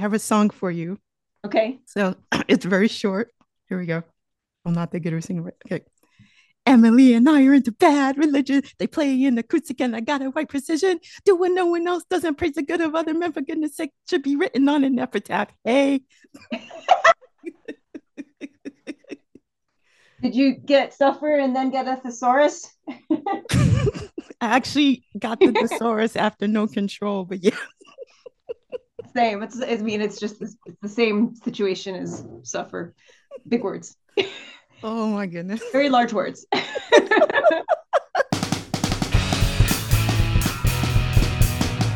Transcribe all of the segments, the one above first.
have a song for you. Okay. So it's very short. Here we go. I'm not the good at singing. Okay. Emily and I are into bad religion. They play in acoustic and I got a white precision. Do what no one else doesn't praise the good of other men. For goodness sake, should be written on an epitaph. Hey. Did you get suffer and then get a thesaurus? I actually got the thesaurus after no control, but yeah. Same. It's I mean it's just it's the same situation as suffer. Big words. Oh my goodness. Very large words.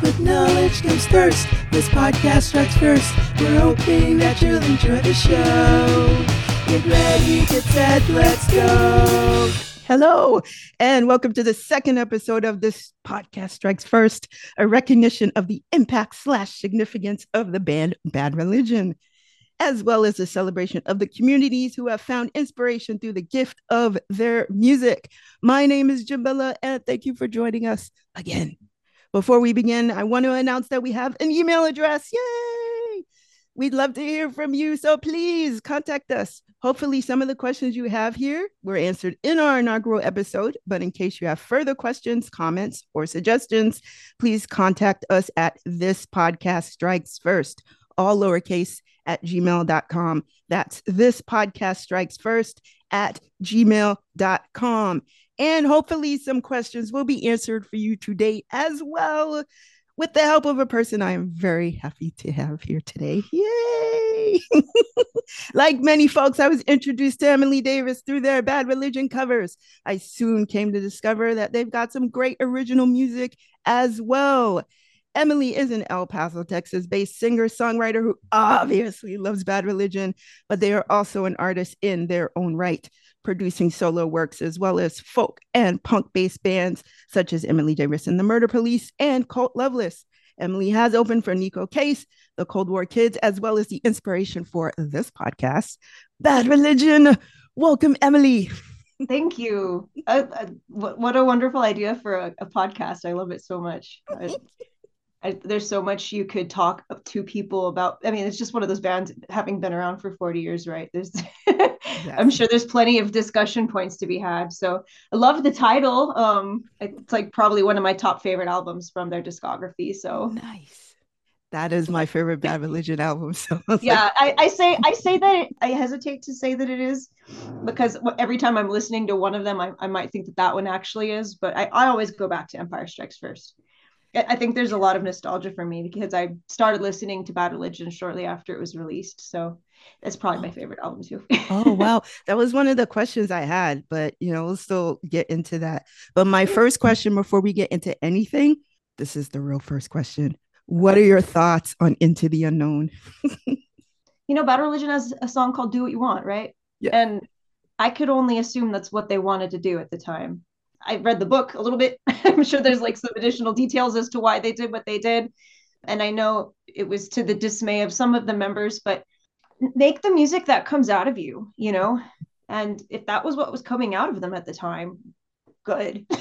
With knowledge comes thirst. This podcast strikes first. We're hoping that you'll enjoy the show. Get ready, get set, let's go. Hello, and welcome to the second episode of this podcast strikes first, a recognition of the impact slash significance of the band Bad Religion, as well as a celebration of the communities who have found inspiration through the gift of their music. My name is Jamilah, and thank you for joining us again. Before we begin, I want to announce that we have an email address. Yay! We'd love to hear from you, so please contact us. Hopefully, some of the questions you have here were answered in our inaugural episode, but in case you have further questions, comments, or suggestions, please contact us at this podcast strikes first, all lowercase at gmail.com. That's this podcast strikes first at gmail.com. And hopefully, some questions will be answered for you today as well with the help of a person I am very happy to have here today. Yay! like many folks, I was introduced to Emily Davis through their Bad Religion covers. I soon came to discover that they've got some great original music as well. Emily is an El Paso, Texas based singer songwriter who obviously loves Bad Religion, but they are also an artist in their own right, producing solo works as well as folk and punk based bands such as Emily Davis and the Murder Police and Cult Loveless. Emily has opened for Neko Case, the Cold War Kids, as well as the inspiration for this podcast, Bad Religion. Welcome, Emily. Thank you. Uh, uh, what, what a wonderful idea for a, a podcast. I love it so much. I, I, there's so much you could talk to people about. I mean, it's just one of those bands having been around for 40 years, right? There's, I'm sure there's plenty of discussion points to be had. So I love the title. Um, it's like probably one of my top favorite albums from their discography. So nice. That is my favorite Bad Religion album. So I yeah, like, I, I say I say that it, I hesitate to say that it is because every time I'm listening to one of them, I, I might think that that one actually is. But I, I always go back to Empire Strikes First. I think there's a lot of nostalgia for me because I started listening to Bad Religion shortly after it was released. So it's probably my oh. favorite album too. oh wow, that was one of the questions I had, but you know, we'll still get into that. But my first question before we get into anything, this is the real first question. What are your thoughts on Into the Unknown? you know, Bad Religion has a song called Do What You Want, right? Yeah. And I could only assume that's what they wanted to do at the time. I read the book a little bit. I'm sure there's like some additional details as to why they did what they did. And I know it was to the dismay of some of the members, but make the music that comes out of you, you know? And if that was what was coming out of them at the time, good.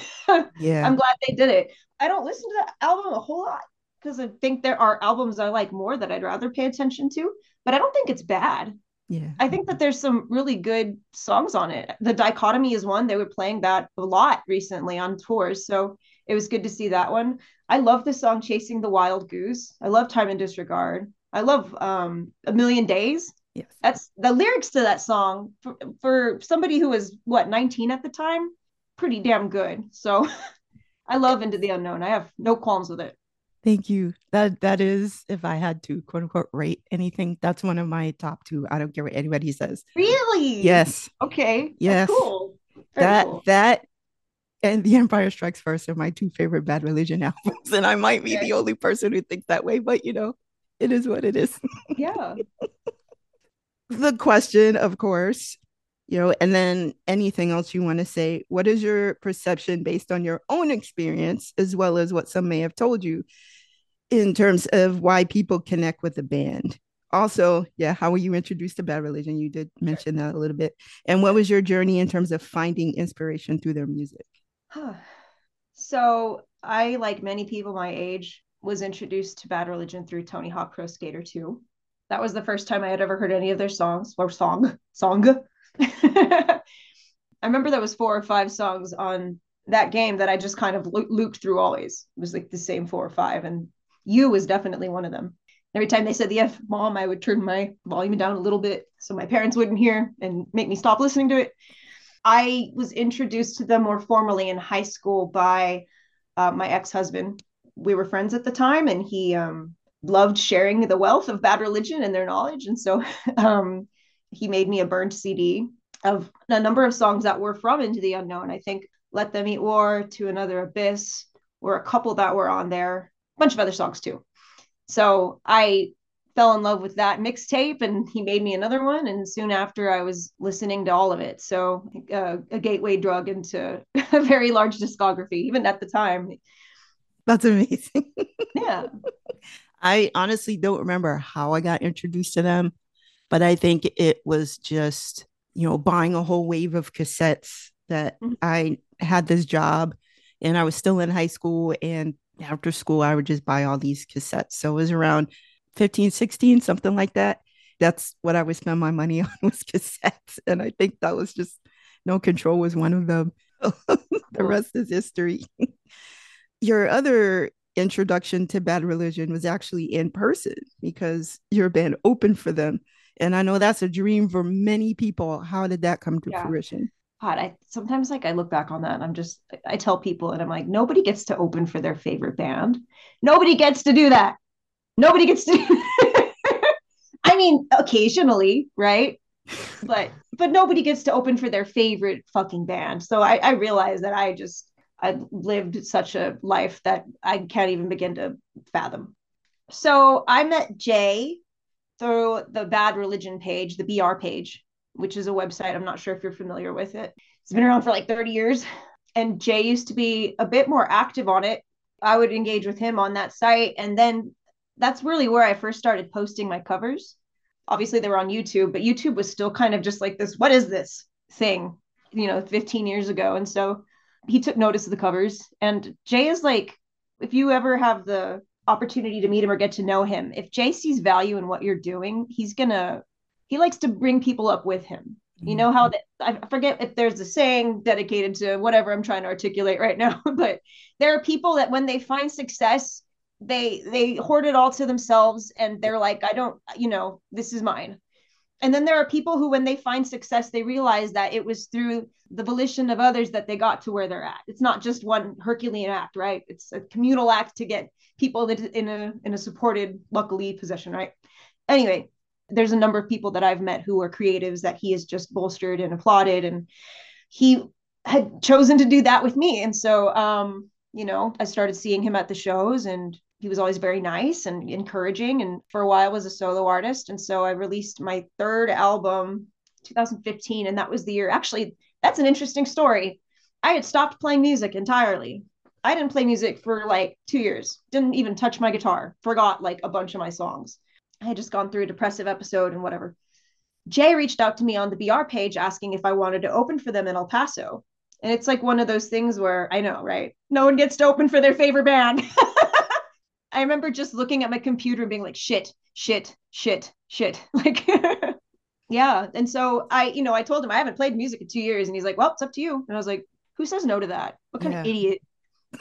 Yeah. I'm glad they did it. I don't listen to that album a whole lot because I think there are albums I like more that I'd rather pay attention to, but I don't think it's bad. Yeah. I think that there's some really good songs on it. The Dichotomy is one. They were playing that a lot recently on tours. So it was good to see that one. I love the song Chasing the Wild Goose. I love Time and Disregard. I love um, A Million Days. Yes. That's the lyrics to that song for, for somebody who was what 19 at the time, pretty damn good. So I love Into the Unknown. I have no qualms with it. Thank you. That that is, if I had to quote unquote rate anything, that's one of my top two. I don't care what anybody says. Really? Yes. Okay. Yes. That's cool. Very that cool. that and The Empire Strikes First are my two favorite Bad Religion albums, and I might be Okay. the only person who thinks that way, but you know, it is what it is. Yeah. the question, of course, you know, and then anything else you want to say. What is your perception based on your own experience, as well as what some may have told you, in terms of why people connect with the band? Also, yeah, how were you introduced to Bad Religion? You did mention that a little bit. And what was your journey in terms of finding inspiration through their music? so I, like many people my age, was introduced to Bad Religion through Tony Hawk Pro Skater 2. That was the first time I had ever heard any of their songs or song song. I remember there was four or five songs on that game that I just kind of lo- looped through always. It was like the same four or five, and you was definitely one of them. Every time they said the F mom, I would turn my volume down a little bit so my parents wouldn't hear and make me stop listening to it. I was introduced to them more formally in high school by uh, my ex husband. We were friends at the time, and he um, loved sharing the wealth of bad religion and their knowledge. And so um, he made me a burned CD of a number of songs that were from Into the Unknown. I think Let Them Eat War, To Another Abyss were a couple that were on there, bunch of other songs too. So I fell in love with that mixtape and he made me another one. And soon after i was listening to all of it. So uh, a gateway drug into a very large discography even at the time. That's amazing. Yeah. I honestly don't remember how i got introduced to them but i think it was just you know buying a whole wave of cassettes that mm-hmm. i had this job and i was still in high school and after school i would just buy all these cassettes so it was around 15, 16, something like that. That's what I would spend my money on was cassettes. And I think that was just No Control was one of them. the rest is history. Your other introduction to Bad Religion was actually in person because your band opened for them. And I know that's a dream for many people. How did that come to yeah. fruition? God, I sometimes like I look back on that and I'm just I tell people and I'm like, nobody gets to open for their favorite band. Nobody gets to do that. Nobody gets to. I mean, occasionally, right? But but nobody gets to open for their favorite fucking band. So I, I realize that I just I lived such a life that I can't even begin to fathom. So I met Jay through the Bad Religion page, the BR page, which is a website. I'm not sure if you're familiar with it. It's been around for like 30 years. And Jay used to be a bit more active on it. I would engage with him on that site. And then that's really where I first started posting my covers. Obviously, they were on YouTube, but YouTube was still kind of just like this what is this thing, you know, 15 years ago. And so he took notice of the covers. And Jay is like, if you ever have the opportunity to meet him or get to know him, if Jay sees value in what you're doing, he's gonna, he likes to bring people up with him. You know how mm-hmm. I forget if there's a saying dedicated to whatever I'm trying to articulate right now, but there are people that when they find success, they they hoard it all to themselves and they're like i don't you know this is mine and then there are people who when they find success they realize that it was through the volition of others that they got to where they're at it's not just one herculean act right it's a communal act to get people in a in a supported luckily position right anyway there's a number of people that i've met who are creatives that he has just bolstered and applauded and he had chosen to do that with me. And so um you know i started seeing him at the shows and he was always very nice and encouraging and for a while was a solo artist. And so i released my third album 2015 and that was the year actually that's an interesting story. I had stopped playing music entirely. I didn't play music for like two years didn't even touch my guitar forgot like a bunch of my songs i had just gone through a depressive episode and whatever jay reached out to me on the br page asking if i wanted to open for them in el paso and it's like one of those things where i know right no one gets to open for their favorite band I remember just looking at my computer and being like, shit, shit, shit, shit. Like, yeah. And so I, you know, I told him I haven't played music in two years. And he's like, well, it's up to you. And I was like, who says no to that? What kind yeah. of idiot?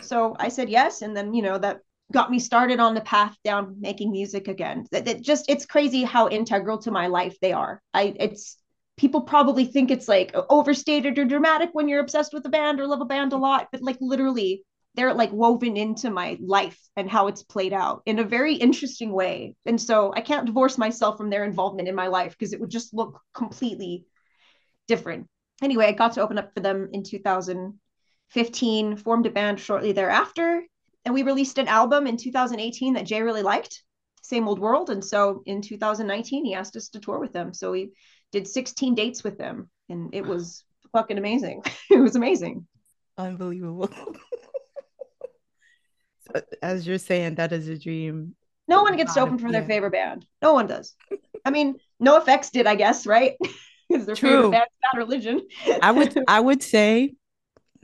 So I said yes. And then, you know, that got me started on the path down making music again. That, that just, it's crazy how integral to my life they are. I, it's, people probably think it's like overstated or dramatic when you're obsessed with a band or love a band a lot, but like literally they're like woven into my life and how it's played out in a very interesting way. And so I can't divorce myself from their involvement in my life because it would just look completely different. Anyway, I got to open up for them in 2015, formed a band shortly thereafter, and we released an album in 2018 that Jay really liked, Same Old World. And so in 2019, he asked us to tour with them. So we did 16 dates with them, and it was fucking amazing. it was amazing. Unbelievable. as you're saying, that is a dream. No one gets to open for their favorite band. No one does. I mean, NOFX did, I guess, right? Because their True. favorite band's bad religion. I would I would say,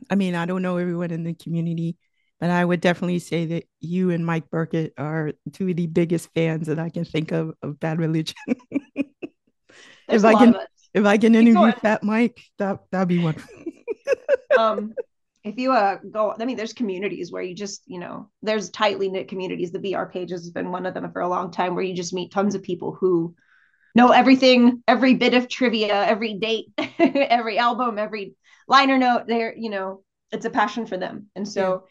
I mean, I don't know everyone in the community, But I would definitely say that you and Mike Burkett are two of the biggest fans that I can think of of Bad Religion. if I can, if I can interview Fat Mike, that that'd be wonderful. um, if you uh go, I mean, there's communities where you just, you know, there's tightly knit communities. The BR pages has been one of them for a long time, where you just meet tons of people who know everything, every bit of trivia, every date, every album, every liner note. There, you know, it's a passion for them, and so. Yeah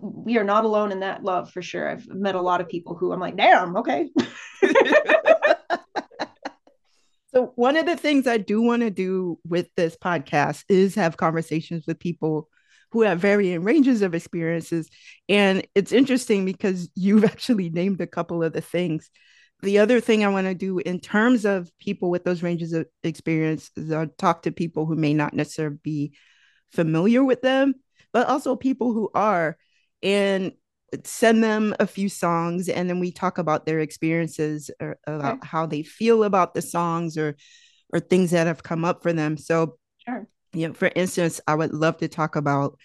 we are not alone in that love for sure. I've met a lot of people who I'm like, damn, okay. so one of the things I do want to do with this podcast is have conversations with people who have varying ranges of experiences. And it's interesting because you've actually named a couple of the things. The other thing I want to do in terms of people with those ranges of experience is uh, talk to people who may not necessarily be familiar with them, but also people who are and send them a few songs and then we talk about their experiences or about how they feel about the songs or or things that have come up for them. So sure. you know for instance i would love to talk about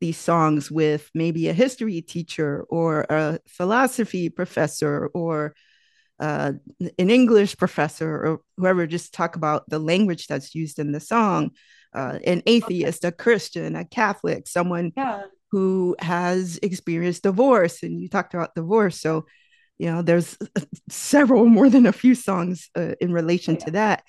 these songs with maybe a history teacher or a philosophy professor or uh, an english professor or whoever just talk about the language that's used in the song uh, an atheist okay. a christian a catholic someone yeah who has experienced divorce and you talked about divorce so you know there's several more than a few songs uh, in relation oh, yeah. to that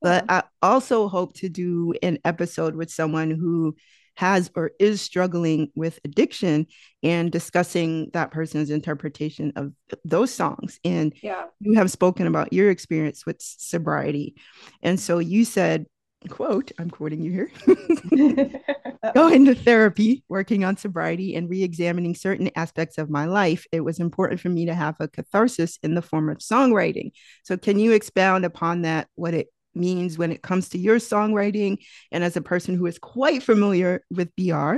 but yeah. i also hope to do an episode with someone who has or is struggling with addiction and discussing that person's interpretation of those songs and yeah. you have spoken about your experience with sobriety and so you said quote, I'm quoting you here, go into therapy, working on sobriety and re examining certain aspects of my life, it was important for me to have a catharsis in the form of songwriting. So, can you expound upon that, what it means when it comes to your songwriting? And as a person who is quite familiar with BR,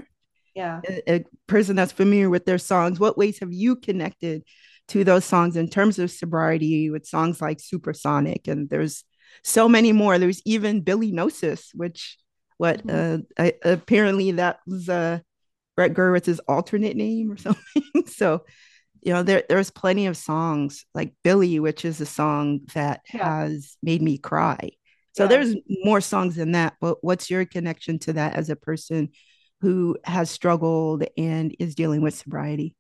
yeah, a, a person that's familiar with their songs, what ways have you connected? To those songs in terms of sobriety with songs like Supersonic, and there's so many more. There's even Billy Gnosis, which what mm-hmm. uh, I, apparently that was uh, Brett Gurewitz's alternate name or something. so you know there there's plenty of songs like Billy, which is a song that yeah. has made me cry. So yeah. there's more songs than that. But what's your connection to that as a person who has struggled and is dealing with sobriety?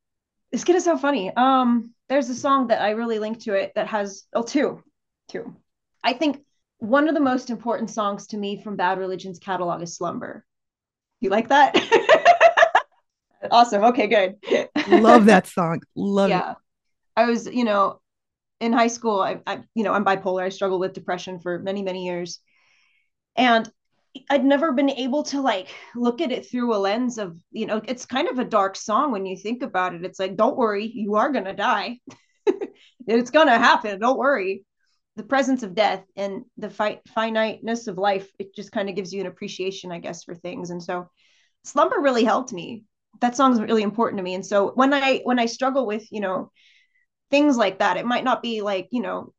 It's gonna sound funny. Um, there's a song that I really link to it that has oh two, two. I think one of the most important songs to me from Bad Religion's catalog is Slumber. You like that? awesome. Okay, good. Love that song. Love yeah. it. I was, you know, in high school, I, I, you know, I'm bipolar. I struggled with depression for many, many years. And I'd never been able to like look at it through a lens of, you know, it's kind of a dark song when you think about it. It's like, don't worry, you are going to die. it's going to happen. Don't worry the presence of death and the fi- finiteness of life it just kind of gives you an appreciation i guess for things. And so slumber really helped me. That song's really important to me. And so when i when i struggle with you know things like that it might not be like you know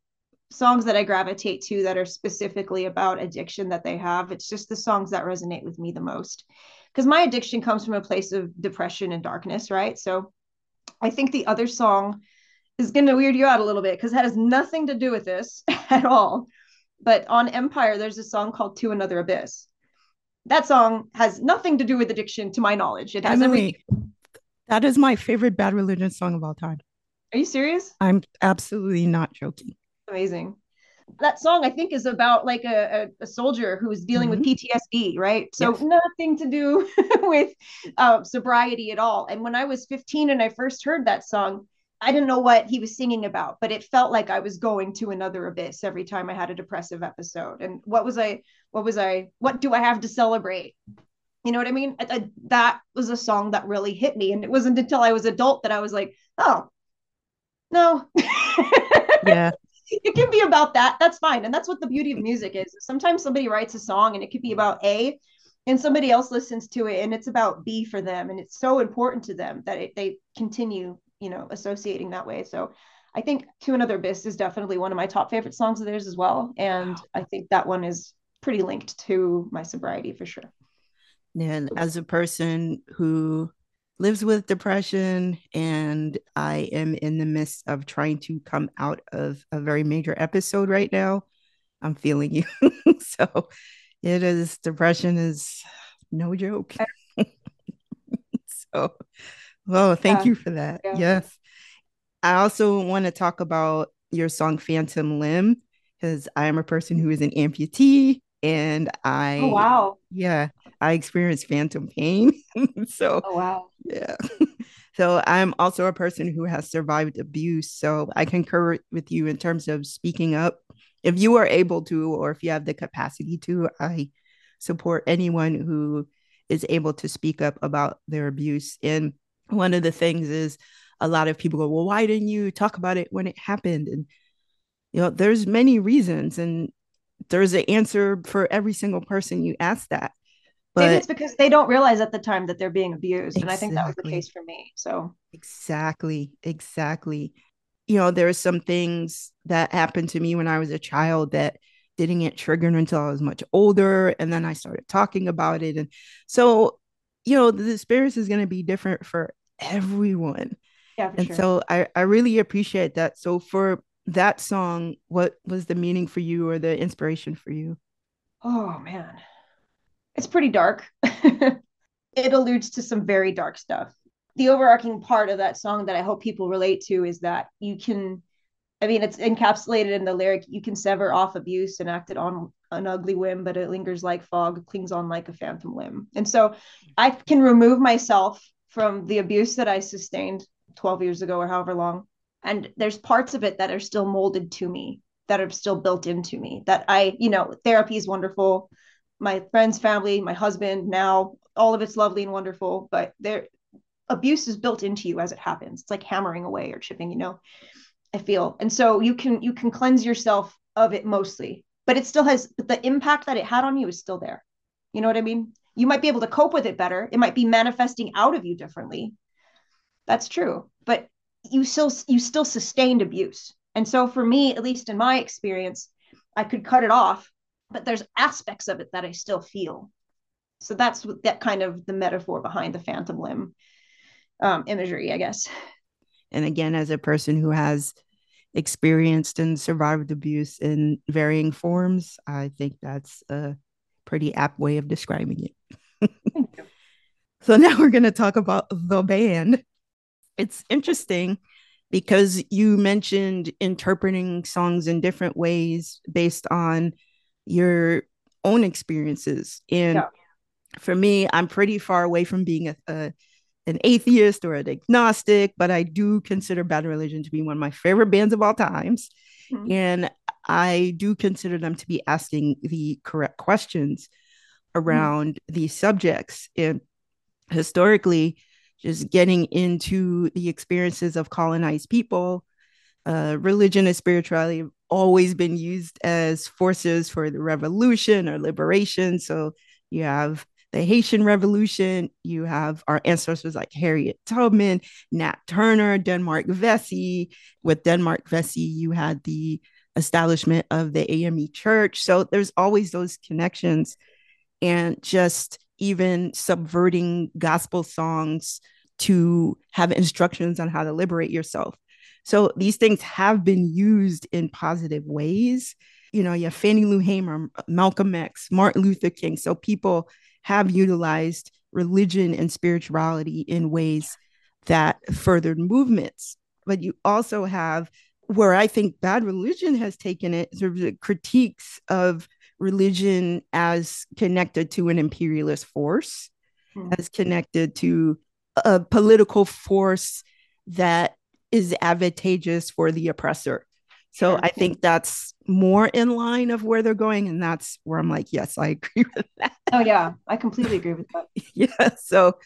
songs that i gravitate to that are specifically about addiction that they have. It's just the songs that resonate with me the most. Because my addiction comes from a place of depression and darkness right? So i think the other song is going to weird you out a little bit because it has nothing to do with this at all. But on Empire, there's a song called To Another Abyss. That song has nothing to do with addiction, to my knowledge. It has Emily, that is my favorite Bad Religion song of all time. Are you serious? I'm absolutely not joking. Amazing. That song, I think, is about like a, a, a soldier who is dealing mm-hmm. with PTSD, right? So yes. nothing to do with uh, sobriety at all. And when I was 15 and I first heard that song, I didn't know what he was singing about, but it felt like I was going to another abyss every time I had a depressive episode. And what was I, what was I, what do I have to celebrate? You know what I mean? I, I, that was a song that really hit me. And it wasn't until I was adult that I was like, oh, no. yeah. it can be about that. That's fine. And that's what the beauty of music is. Sometimes somebody writes a song and it could be about A, and somebody else listens to it and it's about B for them. And it's so important to them that it, they continue you know associating that way so i think to another abyss is definitely one of my top favorite songs of theirs as well and wow. i think that one is pretty linked to my sobriety for sure and as a person who lives with depression and I am in the midst of trying to come out of a very major episode right now. I'm feeling you. so it is depression is no joke. so well, thank yeah. you for that. Yeah. Yes. I also want to talk about your song Phantom Limb because I am a person who is an amputee and I oh, wow. Yeah, I experience phantom pain. so oh, wow. Yeah. so I'm also a person who has survived abuse. So I concur with you in terms of speaking up. If you are able to, or if you have the capacity to, I support anyone who is able to speak up about their abuse. And one of the things is a lot of people go, Well, why didn't you talk about it when it happened? And you know, there's many reasons, and there's an answer for every single person you ask that. But Maybe it's because they don't realize at the time that they're being abused. Exactly. And I think that was the case for me. So exactly, exactly. You know, there are some things that happened to me when I was a child that didn't get triggered until I was much older. And then I started talking about it. And so, you know, the experience is going to be different for everyone. Yeah. and sure. so I, I really appreciate that. So for that song, what was the meaning for you or the inspiration for you? Oh man it's pretty dark. it alludes to some very dark stuff. The overarching part of that song that I hope people relate to is that you can, I mean, it's encapsulated in the lyric, you can sever off abuse and act it on an ugly whim, but it lingers like fog, clings on like a phantom limb. And so I can remove myself from the abuse that I sustained 12 years ago or however long. And there's parts of it that are still molded to me, that are still built into me, that I, you know, therapy is wonderful my friends, family, my husband, now all of it's lovely and wonderful, but there abuse is built into you as it happens. It's like hammering away or chipping, you know. I feel. And so you can you can cleanse yourself of it mostly, but it still has the impact that it had on you is still there. You know what I mean? You might be able to cope with it better. It might be manifesting out of you differently. That's true. But you still you still sustained abuse. And so for me, at least in my experience, I could cut it off but there's aspects of it that I still feel. So that's that kind of the metaphor behind the phantom limb um, imagery, I guess. And again, as a person who has experienced and survived abuse in varying forms, I think that's a pretty apt way of describing it. so now we're going to talk about the band. It's interesting because you mentioned interpreting songs in different ways based on your own experiences. And yeah. for me, I'm pretty far away from being a, a an atheist or an agnostic, but I do consider Bad Religion to be one of my favorite bands of all times. Mm-hmm. And I do consider them to be asking the correct questions around mm-hmm. these subjects. And historically, just getting into the experiences of colonized people, uh, religion and spirituality have always been used as forces for the revolution or liberation. So you have the Haitian Revolution, you have our ancestors like Harriet Tubman, Nat Turner, Denmark Vesey. With Denmark Vesey, you had the establishment of the AME Church. So there's always those connections and just even subverting gospel songs to have instructions on how to liberate yourself. So these things have been used in positive ways. You know, you have Fannie Lou Hamer, Malcolm X, Martin Luther King. So people have utilized religion and spirituality in ways that furthered movements. But you also have where I think bad religion has taken it, sort of the critiques of religion as connected to an imperialist force, mm-hmm. as connected to a political force that is advantageous for the oppressor. So sure. I think that's more in line of where they're going. And that's where I'm like, yes, I agree with that. Oh, yeah. I completely agree with that. yeah. So,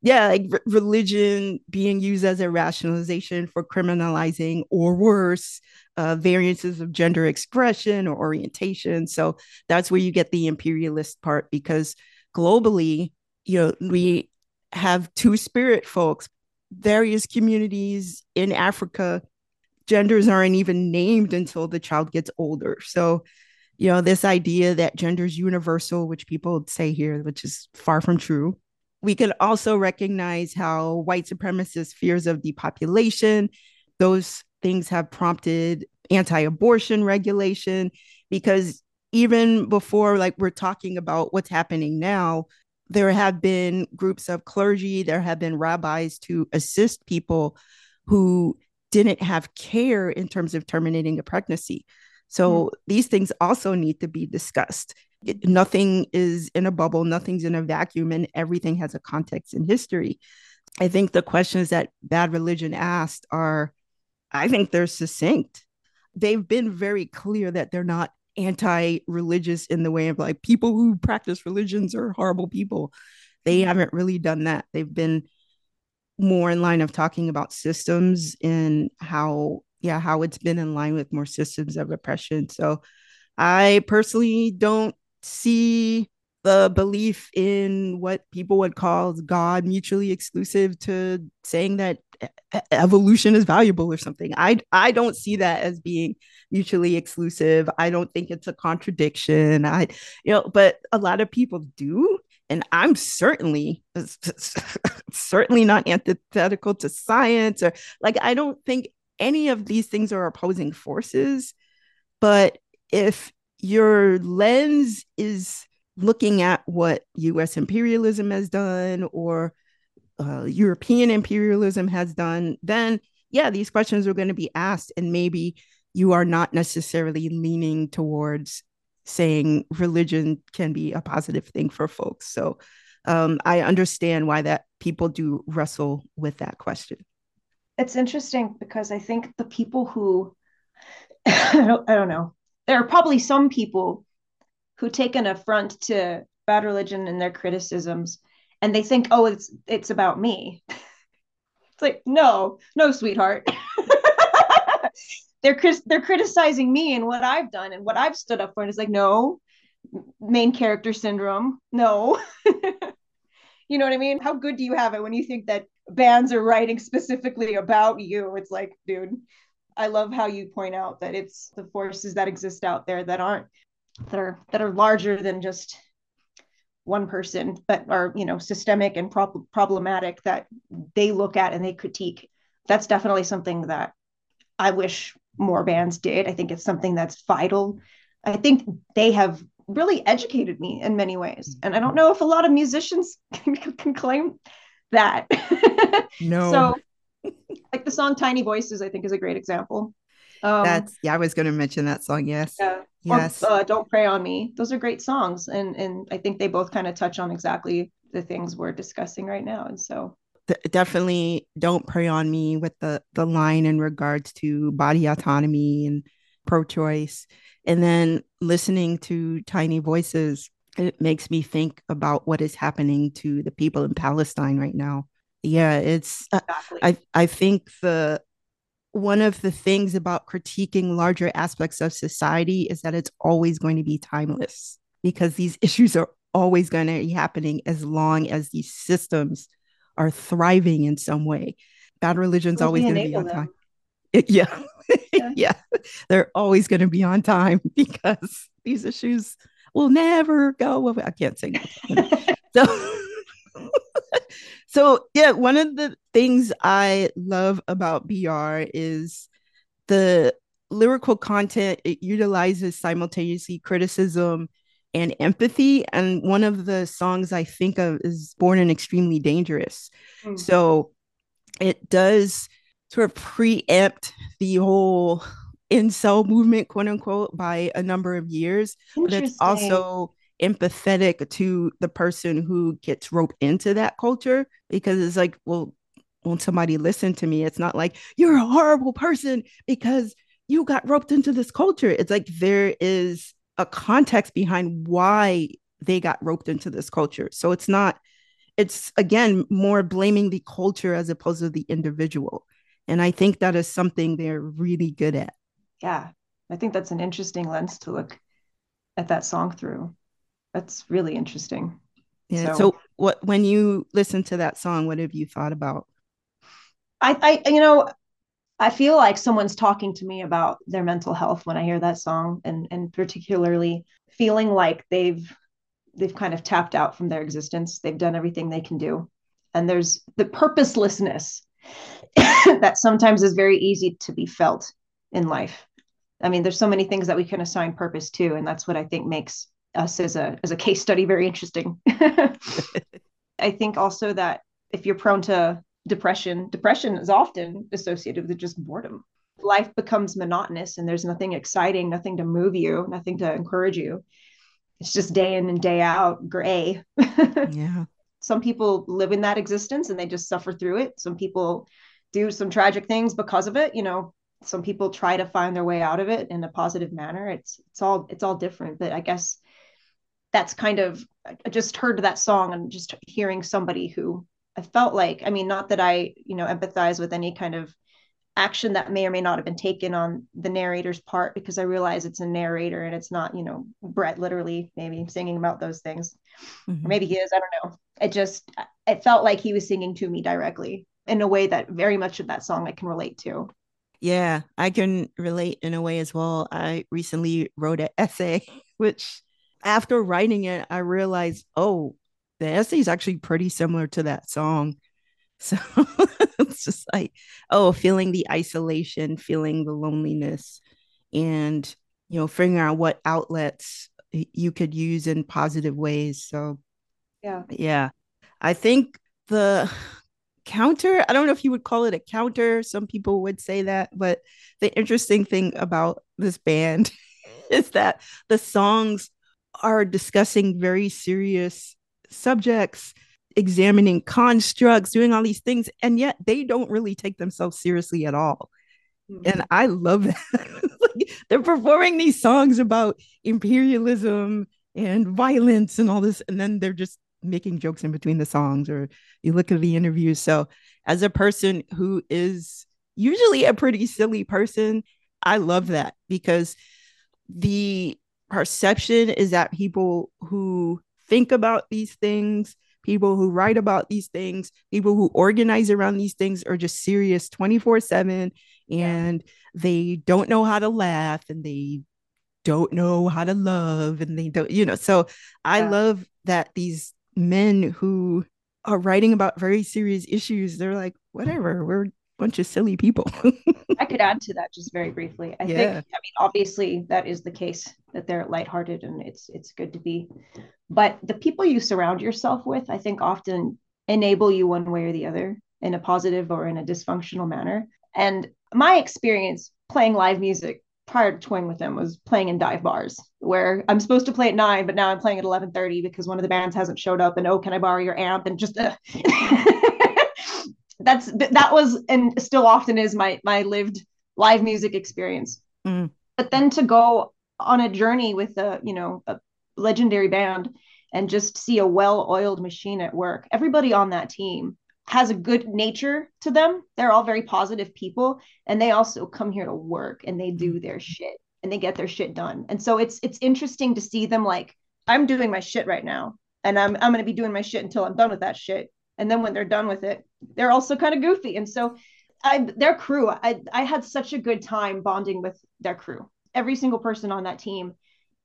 yeah, like r- religion being used as a rationalization for criminalizing or worse, uh, variances of gender expression or orientation. So that's where you get the imperialist part because globally, you know, we have two spirit folks various communities in Africa, genders aren't even named until the child gets older. So, you know, this idea that gender is universal, which people say here, which is far from true. we can also recognize how white supremacist fears of depopulation, those things have prompted anti-abortion regulation because even before like we're talking about what's happening now there have been groups of clergy there have been rabbis to assist people who didn't have care in terms of terminating a pregnancy so mm. these things also need to be discussed it, nothing is in a bubble nothing's in a vacuum and everything has a context in history i think the questions that bad religion asked are i think they're succinct they've been very clear that they're not anti-religious in the way of like people who practice religions are horrible people. They mm-hmm. haven't really done that. They've been more in line of talking about systems and how yeah how it's been in line with more systems of oppression so i personally don't see the belief in what people would call god mutually exclusive to saying that evolution is valuable or something. I I don't see that as being mutually exclusive. I don't think it's a contradiction. I you know, but a lot of people do and I'm certainly certainly not antithetical to science or like I don't think any of these things are opposing forces, but if your lens is looking at what US imperialism has done or uh, European imperialism has done, then yeah, these questions are going to be asked, and maybe you are not necessarily leaning towards saying religion can be a positive thing for folks. So um, I understand why that people do wrestle with that question. It's interesting because I think the people who I don't, I don't know, there are probably some people who take an affront to bad religion and their criticisms and they think oh it's it's about me it's like no no sweetheart they're they're criticizing me and what I've done and what I've stood up for. And it's like no main character syndrome no. You know what I mean? How good do you have it when you think that bands are writing specifically about you? It's like dude I love how you point out that it's the forces that exist out there that aren't that are that are larger than just one person, but are you know systemic and pro- problematic that they look at and they critique. That's definitely something that I wish more bands did. I think it's something that's vital. I think they have really educated me in many ways, and I don't know if a lot of musicians can, can claim that. no. so, like the song "Tiny Voices," I think is a great example. Um, That's yeah, I was going to mention that song. Yes. Yeah. Yes. Or, uh, Don't Pray on Me. Those are great songs, and and I think they both kind of touch on exactly the things we're discussing right now. And so definitely don't pray on me with the the line in regards to body autonomy and pro-choice and then listening to tiny voices it makes me think about what is happening to the people in palestine right now yeah it's uh, exactly. i i think the one of the things about critiquing larger aspects of society is that it's always going to be timeless because these issues are always going to be happening as long as these systems are thriving in some way. Bad religion's always going to be on them. time. It, yeah. yeah. yeah. They're always going to be on time because these issues will never go away. I can't say so so yeah, one of the things I love about BR is the lyrical content. It utilizes simultaneously criticism and empathy. And one of the songs I think of is Born and Extremely Dangerous. Mm. So it does sort of preempt the whole incel movement, quote unquote, by a number of years. But it's also empathetic to the person who gets roped into that culture because it's like, well, won't somebody listen to me? It's not like you're a horrible person because you got roped into this culture. It's like there is a context behind why they got roped into this culture. So it's not, it's again more blaming the culture as opposed to the individual. And I think that is something they're really good at. Yeah. I think that's an interesting lens to look at that song through that's really interesting. Yeah. So, so, what when you listen to that song, what have you thought about? I, I, you know, I feel like someone's talking to me about their mental health when I hear that song, and and particularly feeling like they've they've kind of tapped out from their existence. They've done everything they can do. And there's the purposelessness that sometimes is very easy to be felt in life. I mean, there's so many things that we can assign purpose to, and that's what I think makes us as a as a case study very interesting. I think also that if you're prone to depression, depression is often associated with just boredom. Life becomes monotonous and there's nothing exciting, nothing to move you, nothing to encourage you. It's just day in and day out, gray. yeah. Some people live in that existence and they just suffer through it. Some people do some tragic things because of it. You know, some people try to find their way out of it in a positive manner. It's it's all it's all different. But I guess that's kind of I just heard that song and just hearing somebody who I felt like, I mean, not that I, you know, empathize with any kind of action that may or may not have been taken on the narrator's part because I realize it's a narrator and it's not, you know, Brett literally maybe singing about those things. Mm-hmm. Or maybe he is, I don't know. It just it felt like he was singing to me directly in a way that very much of that song I can relate to. Yeah, I can relate in a way as well. I recently wrote an essay which after writing it I realized, oh, the essay is actually pretty similar to that song. So it's just like, oh, feeling the isolation, feeling the loneliness, and you know, figuring out what outlets you could use in positive ways. So yeah. Yeah. I think the counter, I don't know if you would call it a counter. Some people would say that, but the interesting thing about this band is that the songs are discussing very serious subjects, examining constructs, doing all these things, and yet they don't really take themselves seriously at all. Mm-hmm. And I love that. like, they're performing these songs about imperialism and violence and all this, and then they're just making jokes in between the songs, or you look at the interviews. So, as a person who is usually a pretty silly person, I love that because the perception is that people who think about these things, people who write about these things, people who organize around these things are just serious 24 7 and yeah. they don't know how to laugh and they don't know how to love and they don't, you know. So I yeah. love that these men who are writing about very serious issues, they're like, whatever, we're bunch of silly people. I could add to that just very briefly. I yeah. think I mean obviously that is the case that they're lighthearted and it's it's good to be. But the people you surround yourself with, I think often enable you one way or the other in a positive or in a dysfunctional manner. And my experience playing live music prior to touring with them was playing in dive bars where I'm supposed to play at nine, but now I'm playing at 11:30 because one of the bands hasn't showed up and oh, can I borrow your amp? And just uh, that's that was and still often is my my lived live music experience. Mm. But then to go on a journey with a you know a legendary band and just see a well-oiled machine at work. Everybody on that team has a good nature to them. They're all very positive people and they also come here to work and they do their shit and they get their shit done. And so it's it's interesting to see them like I'm doing my shit right now and I'm I'm going to be doing my shit until I'm done with that shit and then when they're done with it they're also kind of goofy. And so I, their crew I, I had such a good time bonding with their crew. Every single person on that team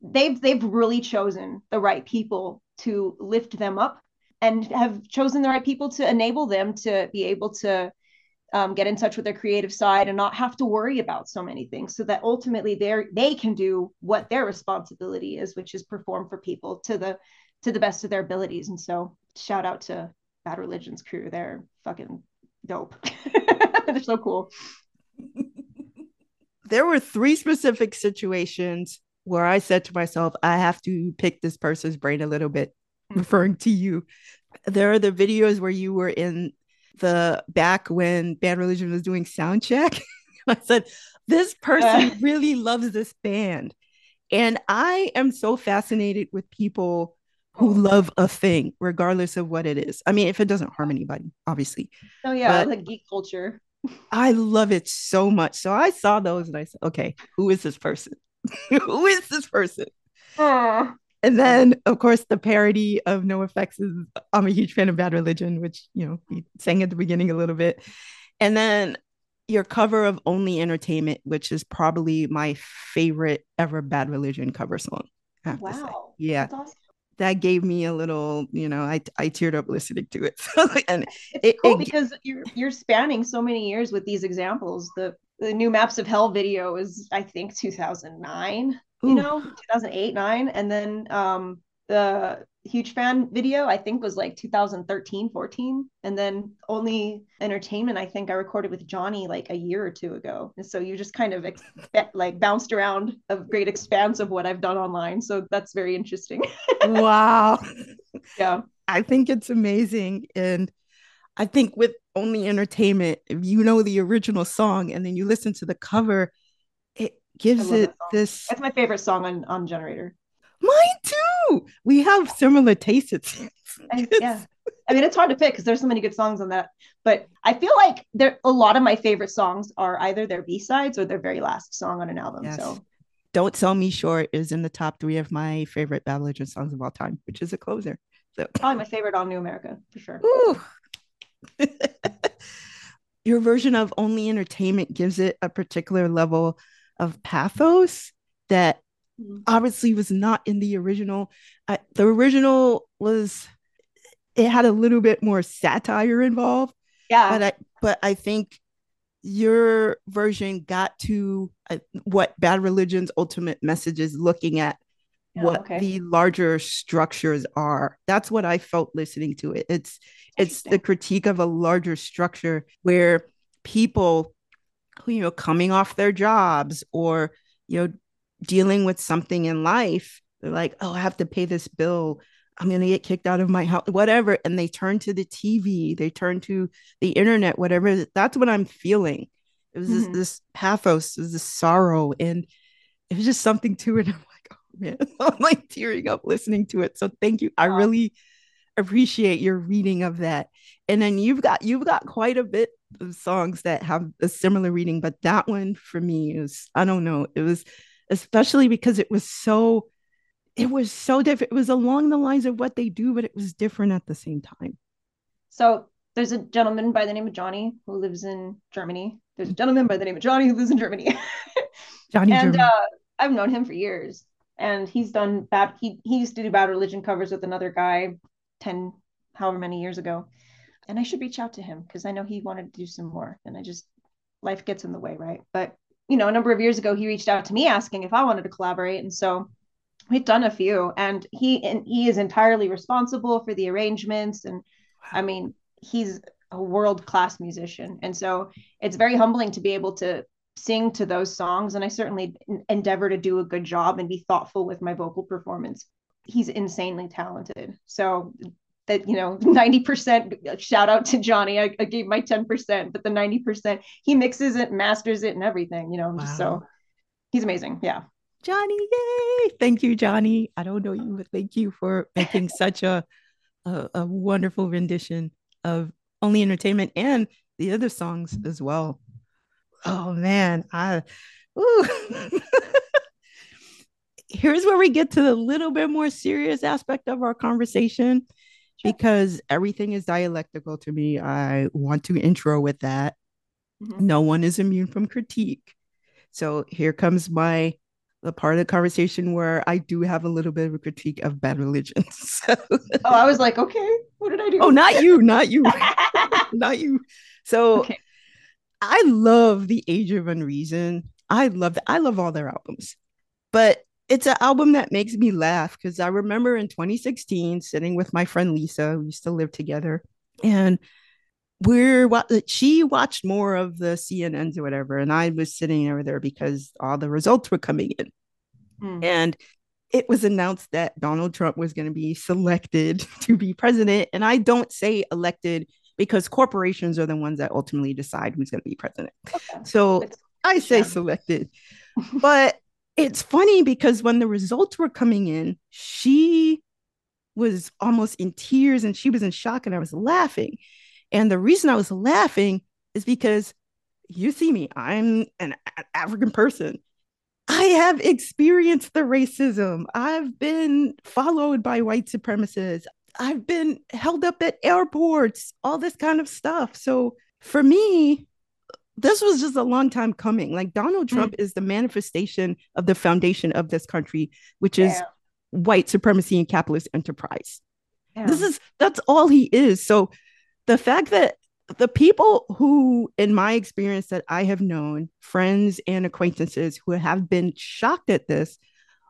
they've they've really chosen the right people to lift them up and have chosen the right people to enable them to be able to um, get in touch with their creative side and not have to worry about so many things so that ultimately they they can do what their responsibility is which is perform for people to the to the best of their abilities. And so shout out to Bad Religion's crew. They're fucking dope. They're so cool. there were three specific situations where I said to myself, I have to pick this person's brain a little bit, mm-hmm. referring to you. There are the videos where you were in the back when Bad Religion was doing sound check. I said, This person really loves this band. And I am so fascinated with people who love a thing regardless of what it is. I mean, if it doesn't harm anybody, obviously. Oh yeah, but like geek culture. I love it so much. So I saw those and I said, okay, who is this person? who is this person? Aww. And then, of course, the parody of NOFX is I'm a huge fan of Bad Religion, which you know we sang at the beginning a little bit. And then your cover of Only Entertainment, which is probably my favorite ever Bad Religion cover song. Wow. Yeah. Awesome that gave me a little, you know, I I teared up listening to it. and it's it, cool it, because you're you're spanning so many years with these examples. The the new Maps of Hell video is I think 2009, Ooh. you know, 2008, 9 and then um the huge fan video i think was like 2013 14 and then only entertainment i think i recorded with johnny like a year or two ago. And so you just kind of expect, eh, like bounced around a great expanse of what i've done online. So that's very interesting. Wow. Yeah. I think it's amazing. And i think with only entertainment if you know the original song and then you listen to the cover it gives it this that's my favorite song on on generator. Mine We have similar tastes. It seems. I, yeah. I mean, it's hard to pick because there's so many good songs on that. But I feel like there a lot of my favorite songs are either their B sides or their very last song on an album. Yes. So Don't Sell Me Short is in the top three of my favorite Religion songs of all time, which is a closer. So probably my favorite on New America for sure. Your version of Only Entertainment gives it a particular level of pathos that. Obviously was not in the original. I, the original was it had a little bit more satire involved. Yeah. But I but I think your version got to uh, what bad religion's ultimate message is looking at yeah, what okay. the larger structures are that's what i felt listening to it it's it's the critique of a larger structure where people who you know coming off their jobs or you know dealing with something in life, they're like, oh, I have to pay this bill. I'm going to get kicked out of my house, whatever. And they turn to the TV, they turn to the internet, whatever. That's what I'm feeling. It was mm-hmm. this, this pathos, this sorrow. And it was just something to it. I'm like, oh man, I'm like tearing up listening to it. So thank you. Wow. I really appreciate your reading of that. And then you've got you've got quite a bit of songs that have a similar reading, but that one for me is I don't know. It was especially because it was so it was so different. It was along the lines of what they do, but it was different at the same time. So there's a gentleman by the name of Johnny who lives in Germany. There's a gentleman by the name of Johnny who lives in Germany. Johnny and uh, I've known him for years, and he's done bad. He he used to do bad religion covers with another guy, ten however many years ago, and I should reach out to him because I know he wanted to do some more, and I just life gets in the way, right? But you know, a number of years ago, he reached out to me asking if I wanted to collaborate. And so we've done a few and he and he is entirely responsible for the arrangements. And I mean, he's a world-class musician. And so it's very humbling to be able to sing to those songs. And I certainly endeavor to do a good job and be thoughtful with my vocal performance. He's insanely talented. So that you know 90% shout out to johnny I, I, gave my 10% but the 90% he mixes it masters it and everything you know wow. just so he's amazing yeah. Johnny yay! Thank you johnny. I don't know you but thank you for making such a, a, a wonderful rendition of only entertainment and the other songs as well. Oh man i here's where we get to the little bit more serious aspect of our conversation because everything is dialectical to me. I want to intro with that. Mm-hmm. No one is immune from critique. So here comes my the part of the conversation where I do have a little bit of a critique of bad religion. So, oh, I was like, okay, what did I do? Oh, not you, not you, not you. So okay. I love the Age of Unreason. I love that. I love all their albums, but it's an album that makes me laugh because I remember in 2016 sitting with my friend Lisa, we used to live together, and we're she watched more of the CNNs or whatever, and I was sitting over there because all the results were coming in, mm. and it was announced that Donald Trump was going to be selected to be president, and I don't say elected because corporations are the ones that ultimately decide who's going to be president. Okay. So it's, I say selected, but it's funny because when the results were coming in, she was almost in tears and she was in shock, and I was laughing. And the reason I was laughing is because you see me, I'm an African person. I have experienced the racism. I've been followed by white supremacists. I've been held up at airports, all this kind of stuff. So for me, this was just a long time coming. Like Donald mm. Trump mm. is the manifestation of the foundation of this country, which is white supremacy and capitalist enterprise. Yeah. This is that's all he is. So the fact that the people who, in my experience, that I have known, friends and acquaintances who have been shocked at this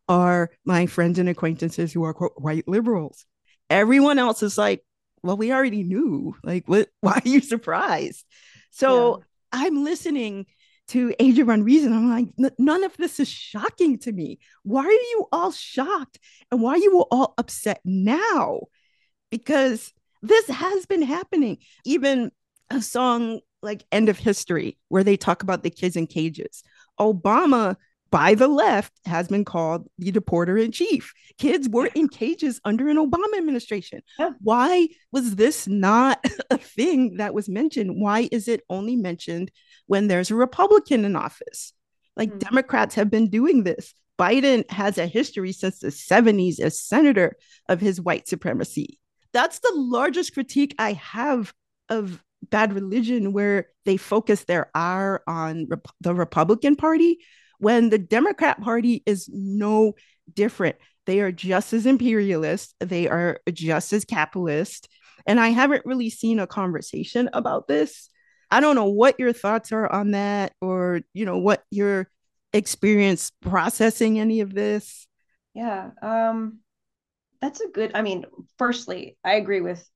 are my friends and acquaintances who are quote, white liberals. Everyone else is like, well, we already knew. Like, what? Why are you surprised? So yeah. I'm listening to Age of Unreason. I'm like, none of this is shocking to me. Why are you all shocked? And why are you all upset now? Because this has been happening. Even a song like End of History, where they talk about the kids in cages. Obama by the left has been called the deporter in chief. Kids were in cages under an Obama administration. Yeah. Why was this not a thing that was mentioned? Why is it only mentioned when there's a Republican in office? Like mm-hmm. Democrats have been doing this. Biden has a history since the 70s as senator of his white supremacy. That's the largest critique I have of bad religion, where they focus their ire on rep- the Republican Party when the Democrat Party is no different. They are just as imperialist, they are just as capitalist. And I haven't really seen a conversation about this. I don't know what your thoughts are on that or, you know, what your experience processing any of this. Yeah. Um that's a good I mean, firstly, I agree with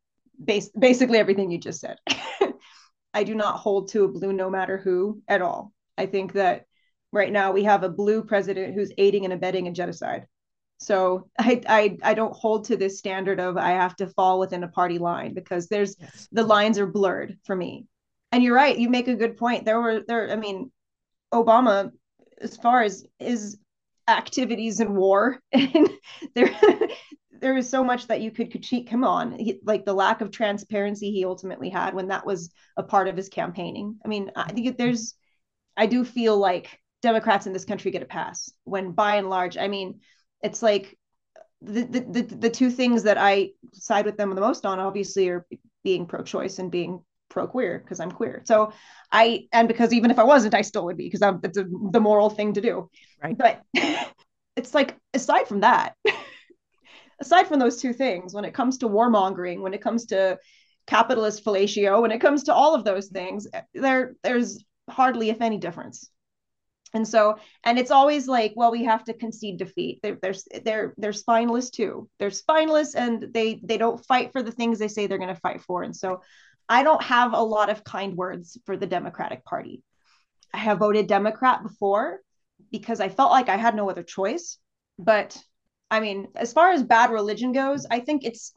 base, basically everything you just said. I do not hold to a blue no matter who at all. I think that right now we have a blue president who's aiding and abetting a genocide. So I, I I don't hold to this standard of I have to fall within a party line because there's yes. the lines are blurred for me. And you're right, you make a good point. There were there I mean Obama as far as his activities in war and there there is so much that you could critique him on he, like the lack of transparency he ultimately had when that was a part of his campaigning i mean i think there's i do feel like Democrats in this country get a pass when by and large, I mean, it's like the, the, the, the two things that I side with them the most on obviously are being pro-choice and being pro-queer because I'm queer. So I, and because even if I wasn't, I still would be because I'm, a, the moral thing to do. Right. But it's like, aside from that, aside from those two things, when it comes to warmongering, when it comes to capitalist fellatio, when it comes to all of those things, eh, there, there's hardly, if any difference and so and it's always like well we have to concede defeat. They're they're they're, they're spineless too. They're spineless and they they don't fight for the things they say they're going to fight for. And so i don't have a lot of kind words for the democratic party. I have voted democrat before because i felt like i had no other choice. But i mean as far as bad religion goes i think it's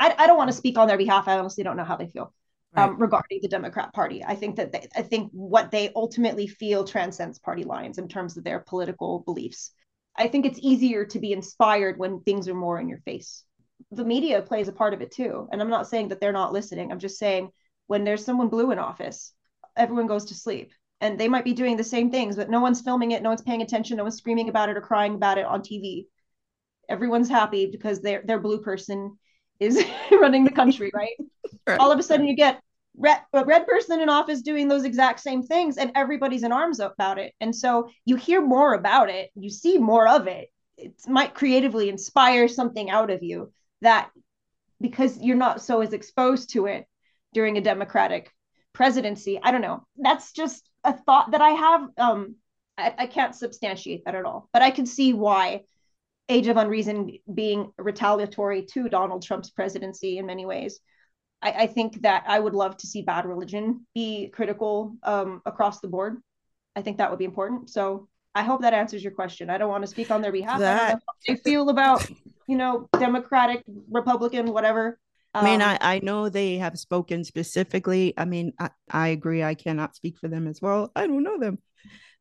i, I don't want to speak on their behalf. I honestly don't know how they feel right. um, regarding the Democrat Party. I think that they, I think what they ultimately feel transcends party lines in terms of their political beliefs. I think it's easier to be inspired when things are more in your face. The media plays a part of it too, and I'm not saying that they're not listening. I'm just saying when there's someone blue in office, everyone goes to sleep and they might be doing the same things, but no one's filming it, no one's paying attention, no one's screaming about it or crying about it on TV. Everyone's happy because their their blue person is running the country, right? right? All of a sudden, you get red, a red person in office doing those exact same things, and everybody's in arms about it. And so you hear more about it, you see more of it. It might creatively inspire something out of you that because you're not so as exposed to it during a democratic presidency. I don't know. That's just a thought that I have. Um, I, I can't substantiate that at all, but I can see why Age of Unreason being retaliatory to Donald Trump's presidency in many ways. I, I think that I would love to see bad religion be critical um, across the board. I think that would be important. So I hope that answers your question. I don't want to speak on their behalf. That... I don't know how they feel about, you know, Democratic, Republican, whatever. I mean, um, I, I know they have spoken specifically. I mean, I, I agree. I cannot speak for them as well. I don't know them,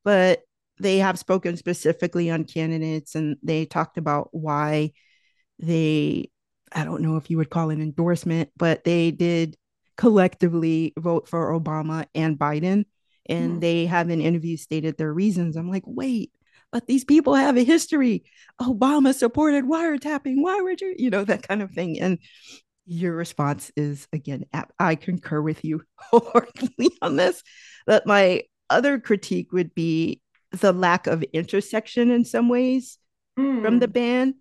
but they have spoken specifically on candidates and they talked about why they I don't know if you would call it an endorsement, but they did collectively vote for Obama and Biden. And mm. they have in interviews stated their reasons. I'm like, wait, but these people have a history. Obama supported wiretapping. Why would you, you know, that kind of thing. And your response is again, I concur with you wholeheartedly on this. That my other critique would be the lack of intersection in some ways mm. from the mm. ban.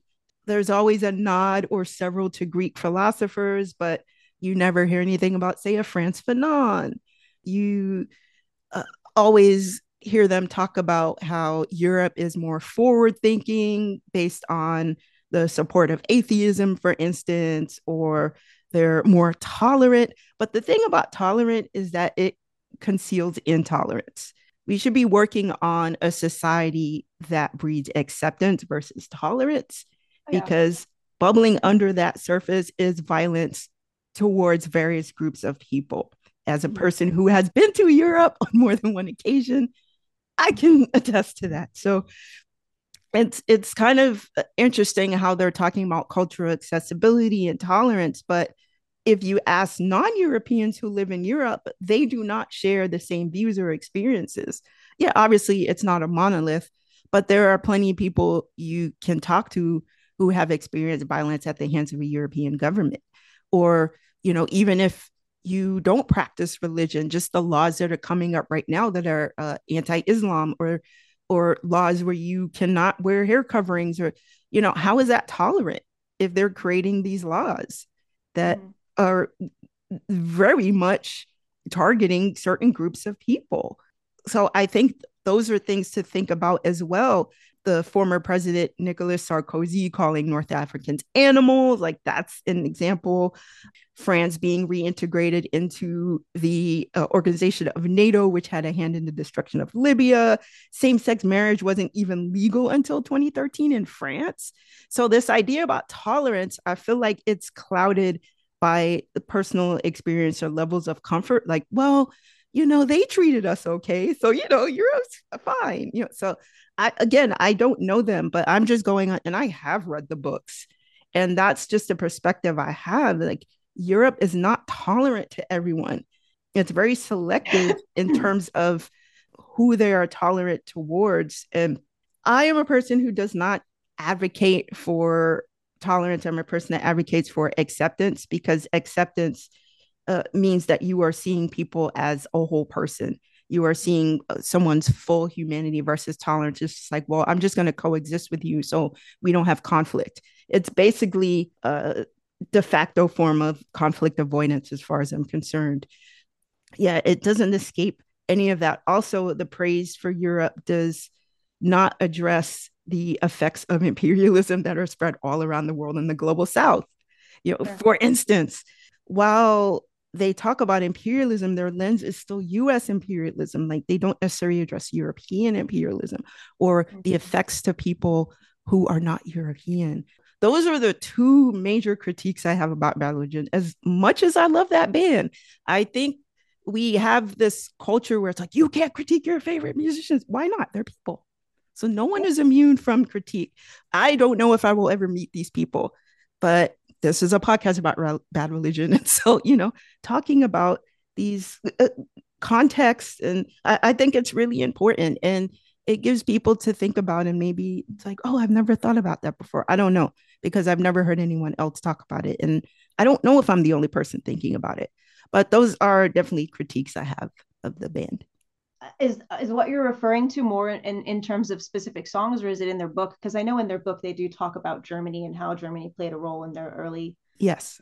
there's always a nod or several to Greek philosophers, but you never hear anything about, say, a Frantz Fanon. You uh, always hear them talk about how Europe is more forward thinking based on the support of atheism, for instance, or they're more tolerant. But the thing about tolerant is that it conceals intolerance. We should be working on a society that breeds acceptance versus tolerance oh, yeah. because bubbling under that surface is violence towards various groups of people. As a mm-hmm. person who has been to Europe on more than one occasion, I can attest to that. So it's it's kind of interesting how they're talking about cultural accessibility and tolerance, but if you ask non-Europeans who live in Europe, they do not share the same views or experiences. Yeah, obviously it's not a monolith, but there are plenty of people you can talk to who have experienced violence at the hands of a European government. Or, you know, even if you don't practice religion, just the laws that are coming up right now that are uh, anti-Islam or or laws where you cannot wear hair coverings or you know how is that tolerant if they're creating these laws that mm are very much targeting certain groups of people so i think those are things to think about as well the former president Nicolas Sarkozy calling North Africans animals. Like that's an example. France being reintegrated into the uh, organization of NATO, which had a hand in the destruction of Libya. Same sex marriage wasn't even legal until 2013 in France. So, this idea about tolerance, I feel like it's clouded by personal experience or levels of comfort. Like, well, you know, they treated us okay. So, you know, Europe's uh, fine. You know, so I again, I don't know them, but I'm just going on and I have read the books. And that's just a perspective I have. Like Europe is not tolerant to everyone. It's very selective in terms of who they are tolerant towards. And I am a person who does not advocate for tolerance. I'm a person that advocates for acceptance because acceptance uh, means that you are seeing people as a whole person you are seeing uh, someone's full humanity versus tolerance. It's just like, well, I'm just going to coexist with you so we don't have conflict. It's basically a de facto form of conflict avoidance, as far as I'm concerned. Yeah, it doesn't escape any of that. Also, the praise for Europe does not address the effects of imperialism that are spread all around the world in the global south. You know, sure. for instance, while they talk about imperialism, their lens is still US imperialism. Like they don't necessarily address European imperialism or mm-hmm. the effects to people who are not European. Those are the two major critiques I have about Bad Religion. As much as I love that band, I think we have this culture where it's like, you can't critique your favorite musicians. Why not? They're people. So no one is immune from critique. I don't know if I will ever meet these people, but this is a podcast about re- bad religion. And so, you know, talking about these uh, contexts, and I, I think it's really important. And it gives people to think about, and maybe it's like, oh, I've never thought about that before. I don't know because I've never heard anyone else talk about it. And I don't know if I'm the only person thinking about it. But those are definitely critiques I have of the band is is what you're referring to more in in terms of specific songs or is it in their book because i know in their book they do talk about germany and how germany played a role in their early yes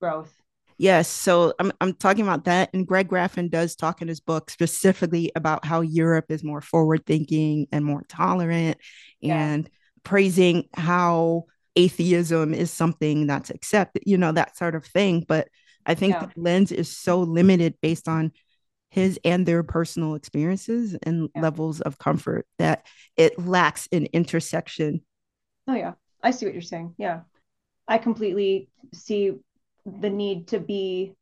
growth yes so i'm, I'm talking about that and greg graffin does talk in his book specifically about how europe is more forward thinking and more tolerant and yeah. praising how atheism is something that's accepted you know that sort of thing but i think yeah. the lens is so limited based on his and their personal experiences and yeah. levels of comfort that it lacks an intersection. Oh yeah, I see what you're saying. Yeah. I completely see the need to be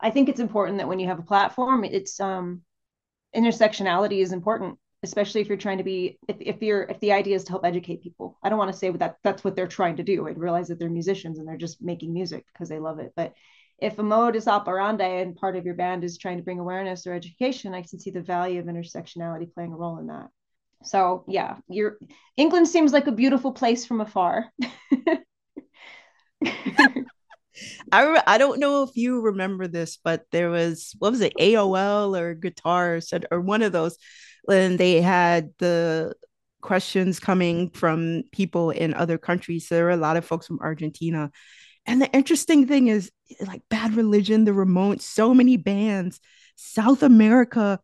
I think it's important that when you have a platform, it's um intersectionality is important, especially if you're trying to be if, if you're if the idea is to help educate people. I don't want to say that that's what they're trying to do. I realize that they're musicians and they're just making music because they love it. But if a modus operandi and part of your band is trying to bring awareness or education, I can see the value of intersectionality playing a role in that. So yeah, your England seems like a beautiful place from afar. I re- I don't know if you remember this, but there was what was it AOL or Guitar or one of those when they had the questions coming from people in other countries. So there were a lot of folks from Argentina. And the interesting thing is like Bad Religion, the Ramones, so many bands. South America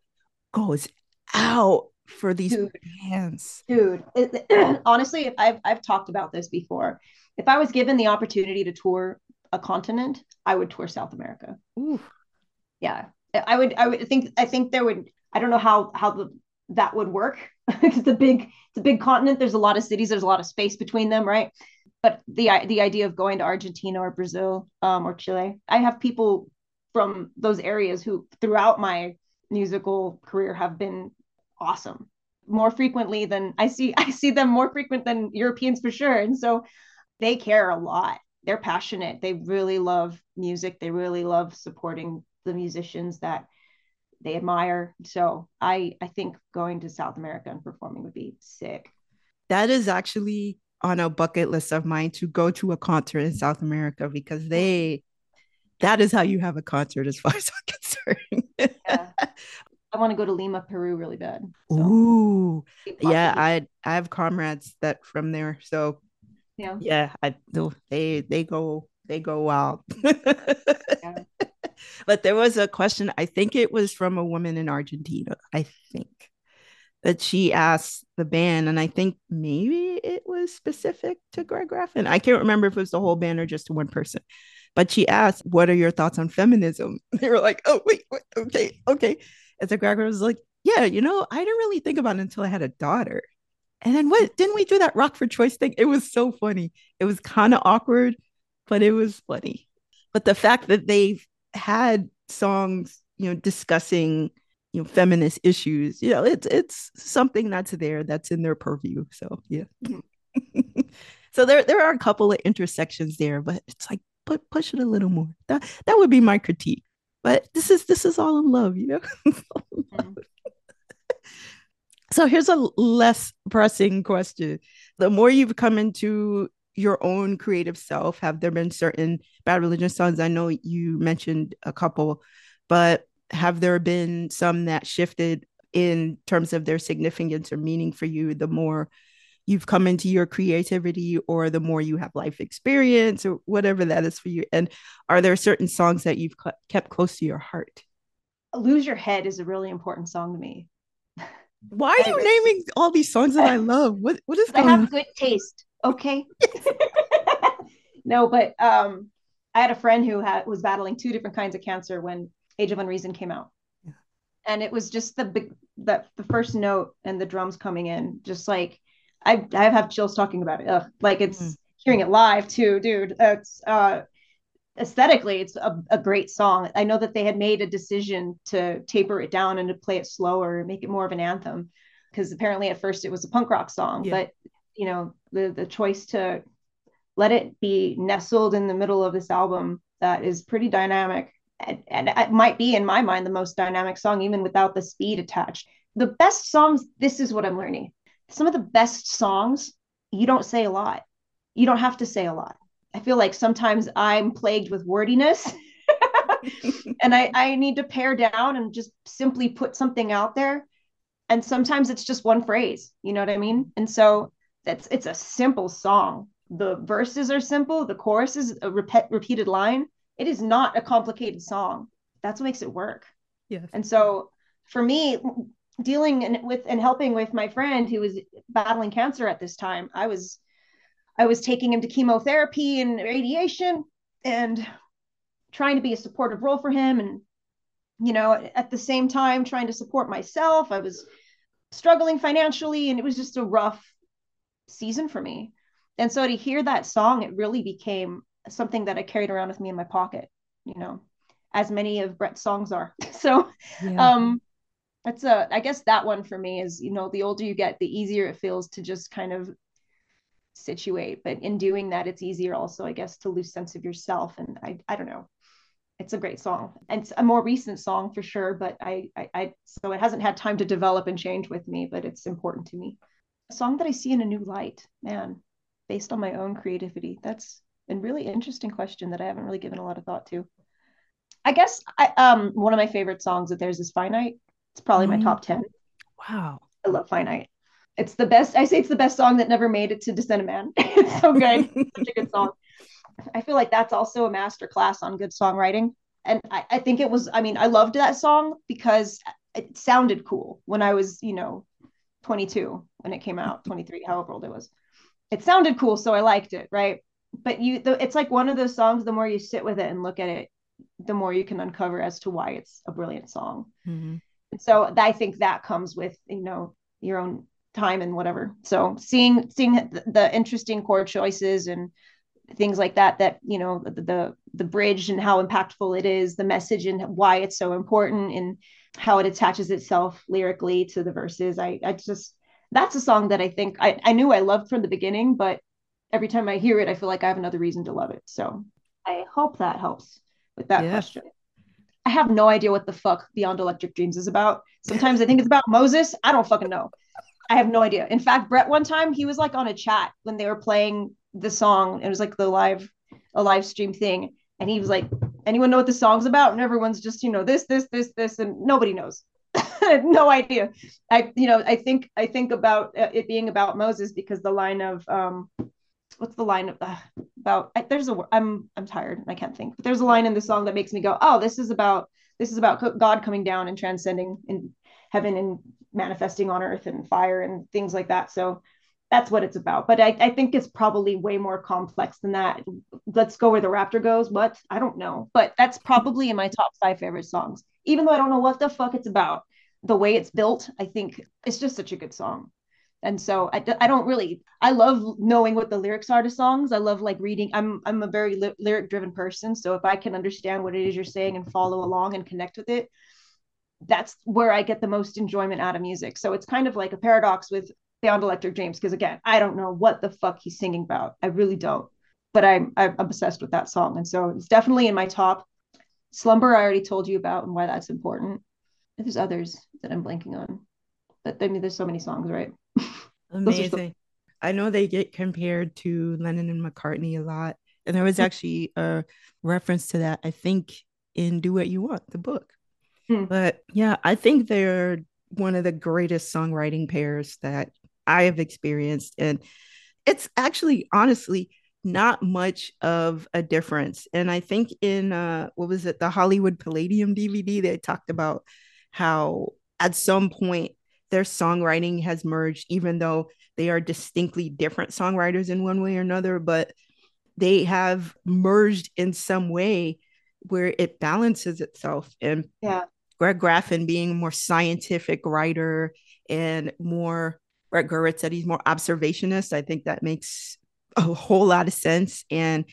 goes out for these dude, bands. Dude, it, honestly, I've I've talked about this before. If I was given the opportunity to tour a continent, I would tour South America. Ooh. Yeah. I would I would think I think there would I don't know how how the that would work because the big it's a big continent there's a lot of cities there's a lot of space between them right but the the idea of going to Argentina or Brazil um, or Chile I have people from those areas who throughout my musical career have been awesome. More frequently than I see I see them more frequent than Europeans for sure. And so they care a lot. They're passionate. They really love music. They really love supporting the musicians that they admire. So I I think going to South America and performing would be sick. That is actually on a bucket list of mine to go to a concert in South America because they that is how you have a concert as far as I'm concerned. yeah. I want to go to Lima, Peru really bad. So. Ooh. Yeah, I I have comrades that from there. So yeah. Yeah, I they they go they go wild. yeah but there was a question, I think it was from a woman in Argentina, I think, that she asked the band, and I think maybe it was specific to Greg Graffin. I can't remember if it was the whole band or just one person. But she asked, What are your thoughts on feminism? They were like, Oh, wait, wait okay, okay. And so Greg was like, Yeah, you know, I didn't really think about it until I had a daughter. And then what didn't we do that rock for choice thing? It was so funny. It was kind of awkward, but it was funny. But the fact that they had songs, you know, discussing you know feminist issues, you know, it's it's something that's there that's in their purview. So yeah. so there there are a couple of intersections there, but it's like put push it a little more. That that would be my critique. But this is this is all in love, you know. mm-hmm. so here's a less pressing question. The more you've come into your own creative self? Have there been certain bad religion songs? I know you mentioned a couple, but have there been some that shifted in terms of their significance or meaning for you the more you've come into your creativity or the more you have life experience or whatever that is for you? And are there certain songs that you've kept close to your heart? Lose Your Head is a really important song to me. Why are you naming all these songs that I love? What what is I have good taste okay no but um i had a friend who had was battling two different kinds of cancer when age of unreason came out yeah. and it was just the big that the first note and the drums coming in just like i i have chills talking about it Ugh. like it's mm. hearing it live too dude it's uh aesthetically it's a, a great song i know that they had made a decision to taper it down and to play it slower make it more of an anthem because apparently at first it was a punk rock song yeah. but you know the the choice to let it be nestled in the middle of this album that is pretty dynamic and, and it might be in my mind the most dynamic song even without the speed attached the best songs this is what i'm learning some of the best songs you don't say a lot you don't have to say a lot i feel like sometimes i'm plagued with wordiness and I, I need to pare down and just simply put something out there and sometimes it's just one phrase you know what i mean and so it's it's a simple song. The verses are simple. The chorus is a repeat, repeated line. It is not a complicated song. That's what makes it work. Yes. And so for me, dealing with and helping with my friend who was battling cancer at this time, I was I was taking him to chemotherapy and radiation and trying to be a supportive role for him and you know at the same time trying to support myself i was struggling financially and it was just a rough season for me. And so to hear that song, it really became something that I carried around with me in my pocket, you know, as many of Brett's songs are. so yeah. um that's a I guess that one for me is, you know, the older you get, the easier it feels to just kind of situate. But in doing that, it's easier also, I guess, to lose sense of yourself. And I I don't know. It's a great song. And it's a more recent song for sure, but I, I I so it hasn't had time to develop and change with me, but it's important to me a song that I see in a new light, man, based on my own creativity. That's a really interesting question that I haven't really given a lot of thought to. I guess I, um one of my favorite songs that there's is Finite. It's probably mm. my top 10. Wow. I love Finite. It's the best. I say it's the best song that never made it to Dissent of Man. it's so good. Such a good song. I feel like that's also a master class on good songwriting. And I, I think it was, I mean, I loved that song because it sounded cool when I was, you know, 22 when it came out, 23, however old I was. It sounded cool, so I liked it, right? But you, the, it's like one of those songs. The more you sit with it and look at it, the more you can uncover as to why it's a brilliant song. Mm-hmm. And so I think that comes with you know your own time and whatever. So seeing seeing the, the interesting chord choices and things like that that you know the, the the bridge and how impactful it is the message and why it's so important and how it attaches itself lyrically to the verses i i just that's a song that i think i, I knew i loved from the beginning but every time i hear it i feel like i have another reason to love it so i hope that helps with that yeah. question i have no idea what the fuck beyond electric dreams is about sometimes i think it's about moses i don't fucking know i have no idea in fact brett one time he was like on a chat when they were playing the song. It was like the live a live stream thing, and he was like, "Anyone know what the song's about?" And everyone's just you know this this this this, and nobody knows. no idea. I you know I think I think about uh, it being about Moses because the line of um what's the line of uh, about I, there's a I'm I'm tired and I can't think but there's a line in the song that makes me go oh this is about this is about God coming down and transcending in heaven and manifesting on earth and fire and things like that so that's what it's about. But I, I think it's probably way more complex than that. Let's go where the raptor goes. What? I don't know. But that's probably in my top five favorite songs. Even though I don't know what the fuck it's about, the way it's built, I think it's just such a good song. And so I, I don't really I love knowing what the lyrics are to songs. I love like reading. I'm I'm a very lyric driven person. So if I can understand what it is you're saying and follow along and connect with it, that's where I get the most enjoyment out of music. So it's kind of like a paradox with Beyond Electric Dreams because again, I don't know what the fuck he's singing about. I really don't. But I'm I'm obsessed with that song, and so it's definitely in my top. Slumber, I already told you about and why that's important. There's others that I'm blanking on, but I mean, there's so many songs, right? Amazing. I know they get compared to Lennon and McCartney a lot, and there was actually a reference to that. I think in "Do What You Want," the book. Hmm. But yeah, I think they're one of the greatest songwriting pairs that I have experienced. And it's actually, honestly, not much of a difference. And I think in uh, what was it, the Hollywood Palladium DVD, they talked about how at some point their songwriting has merged, even though they are distinctly different songwriters in one way or another, but they have merged in some way where it balances itself. And yeah. Greg Graffin being a more scientific writer and more Brett Gurewitz said he's more observationist. I think that makes a whole lot of sense. And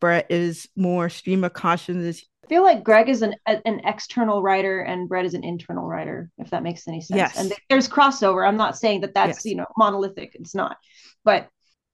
Brett is more stream of consciousness. I feel like Greg is an an external writer and Brett is an internal writer, if that makes any sense. Yes. And there's crossover. I'm not saying that that's yes. you know monolithic. It's not, but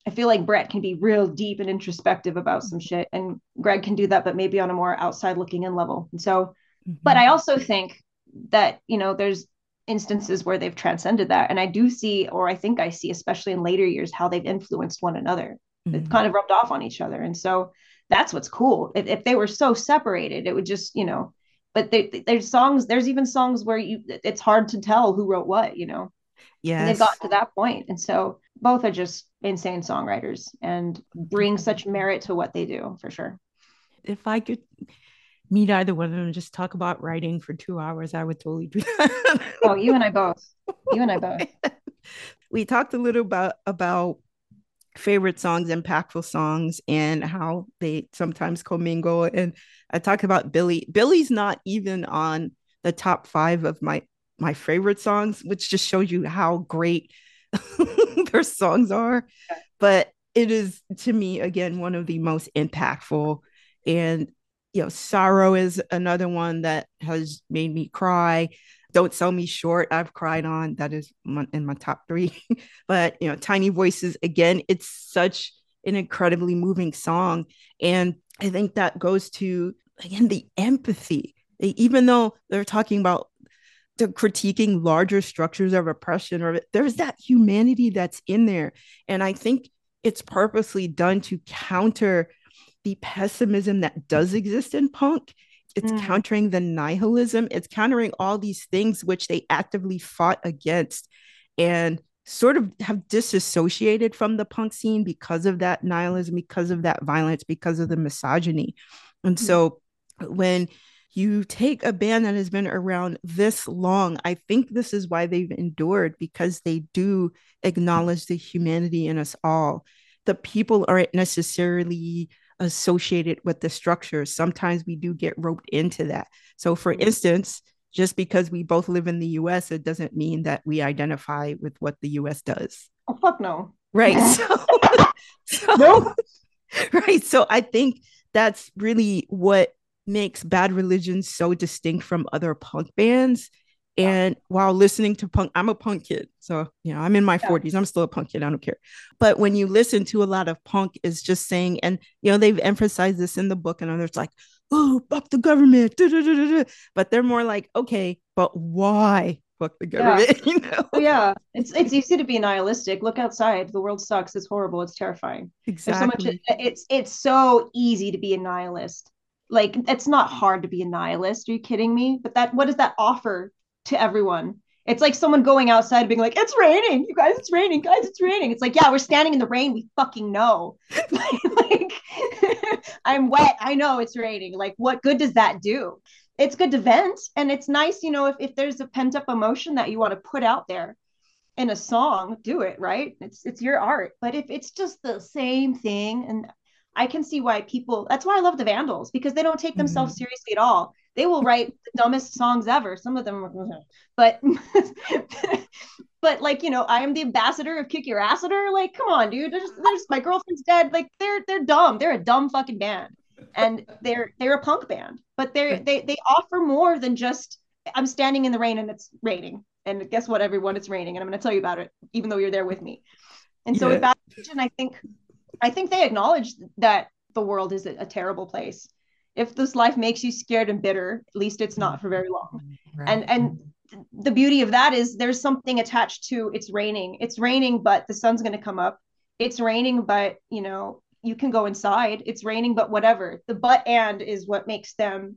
I feel like Brett can be real deep and introspective about some shit, and Greg can do that, but maybe on a more outside looking in level. And so, mm-hmm. but I also think that you know there's instances where they've transcended that. And I do see, or I think I see, especially in later years, how they've influenced one another. Mm-hmm. It's kind of rubbed off on each other. And so that's what's cool. If, if they were so separated, it would just, you know, but they, there's songs, there's even songs where you, it's hard to tell who wrote what, you know? Yeah. They've got to that point. And so both are just insane songwriters and bring such merit to what they do for sure. If I could meet either one of them and just talk about writing for two hours, I would totally do that. oh, you and I both. You and I both. we talked a little about about favorite songs, impactful songs, and how they sometimes commingle. And I talked about Billy. Billy's not even on the top five of my my favorite songs, which just shows you how great their songs are. But it is to me again one of the most impactful and you know, sorrow is another one that has made me cry. Don't sell me short. I've cried on. That is in my top three. but you know, tiny voices again. It's such an incredibly moving song, and I think that goes to again the empathy. Even though they're talking about the critiquing larger structures of oppression, or there's that humanity that's in there, and I think it's purposely done to counter the pessimism that does exist in punk. It's mm. countering the nihilism. It's countering all these things which they actively fought against. And sort of have disassociated from the punk scene because of that nihilism, because of that violence, because of the misogyny. And mm-hmm. so when you take a band that has been around this long, I think this is why they've endured because they do acknowledge the humanity in us all. The people aren't necessarily associated with the structure. Sometimes we do get roped into that. So, for mm-hmm. instance, just because we both live in the US, it doesn't mean that we identify with what the US does. Oh, fuck no. Right. So, so no. Right. So I think that's really what makes Bad Religion so distinct from other punk bands. And while listening to punk, I'm a punk kid. So, you know, I'm in my yeah. 40s. I'm still a punk kid. I don't care. But when you listen to a lot of punk, is just saying, and, you know, they've emphasized this in the book, and others like, oh, fuck the government. But they're more like, okay, but why fuck the government? Yeah. you know? Yeah. It's it's easy to be nihilistic. Look outside. The world sucks. It's horrible. It's terrifying. Exactly. so much it's it's so easy to be a nihilist. Like it's not hard to be a nihilist. Are you kidding me? But that what does that offer to everyone? It's like someone going outside being like, "It's raining, you guys. It's raining, guys. It's raining." It's like, yeah, we're standing in the rain. We fucking know. like, I'm wet. I know it's raining. Like, what good does that do? It's good to vent, and it's nice, you know, if if there's a pent up emotion that you want to put out there in a song, do it. Right? It's it's your art. But if it's just the same thing, and I can see why people. That's why I love the Vandals because they don't take themselves mm-hmm. seriously at all they will write the dumbest songs ever. Some of them, are, but but like you know, I am the ambassador of Kickassia. Like, come on, dude. There's, there's my girlfriend's dead. Like, they're they're dumb. They're a dumb fucking band, and they're they're a punk band. But they're they they offer more than just I'm standing in the rain and it's raining. And guess what, everyone? It's raining, and I'm going to tell you about it, even though you're there with me. And so yeah. with that vision, I think I think they acknowledge that the world is a, a terrible place if this life makes you scared and bitter at least it's not for very long. Right. and and the beauty of that is there's something attached to it's raining. It's raining but the sun's going to come up. It's raining but you know you can go inside. It's raining but whatever. The but and is what makes them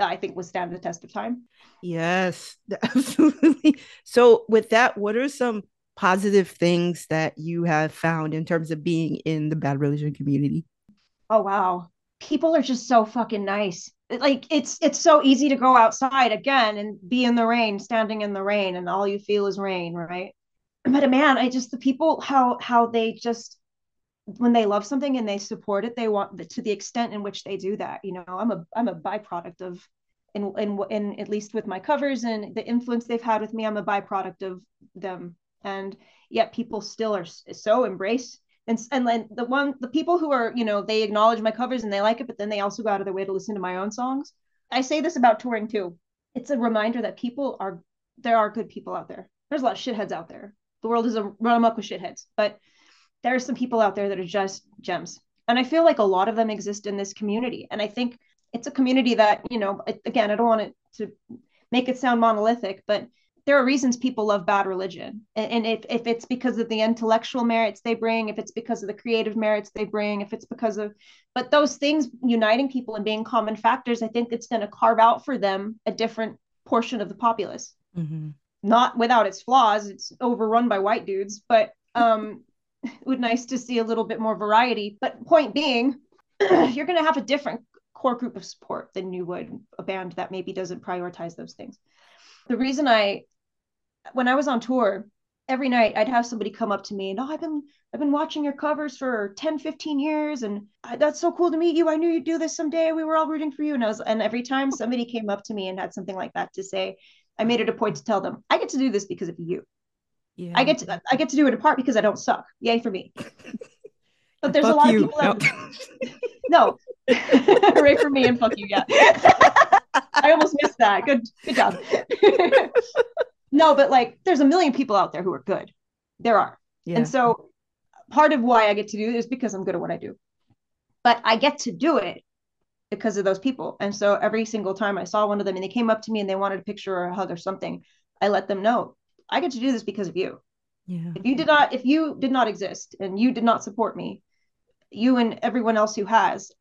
i think withstand the test of time. Yes absolutely. So with that what are some positive things that you have found in terms of being in the bad religion community? Oh wow people are just so fucking nice. Like it's it's so easy to go outside again and be in the rain standing in the rain and all you feel is rain right? But a man i just the people how how they just when they love something and they support it they want to the extent in which they do that you know? I'm a i'm a byproduct of in in, in at least with my covers and the influence they've had with me i'm a byproduct of them. And yet people still are so embrace and and then the one the people who are you know they acknowledge my covers and they like it but then they also go out of their way to listen to my own songs. I say this about touring too. It's a reminder that people are there are good people out there. There's a lot of shitheads out there. The world is a run amok with shitheads but there are some people out there that are just gems. And i feel like a lot of them exist in this community. And i think it's a community that you know again i don't want it to make it sound monolithic but there are reasons people love bad religion. And if, if it's because of the intellectual merits they bring if it's because of the creative merits they bring if it's because of but those things uniting people and being common factors i think it's going to carve out for them a different portion of the populace. Mm-hmm. not without its flaws it's overrun by white dudes but um it would nice to see a little bit more variety. But point being you're going to have a different core group of support than you would a band that maybe doesn't prioritize those things. The reason I when I was on tour, every night I'd have somebody come up to me and oh I've been I've been watching your covers for 10 15 years and uh, that's so cool to meet you. I knew you'd do this someday. We were all rooting for you. And I was and every time oh. somebody came up to me and had something like that to say I made it a point to tell them I get to do this because of you. Yeah. I get to I get to do it in part because I don't suck. Yay for me. But there's fuck a lot you. of people that, no. Hooray for me and fuck you yeah. I almost missed that. Good good job no, but like there's a million people out there who are good. There are. Yeah. And so part of why I get to do this is because I'm good at what I do. But I get to do it because of those people. And so every single time I saw one of them and they came up to me and they wanted a picture or a hug or something, I let them know I get to do this because of you. Yeah. If you did not, if you did not exist and you did not support me, you and everyone else who has,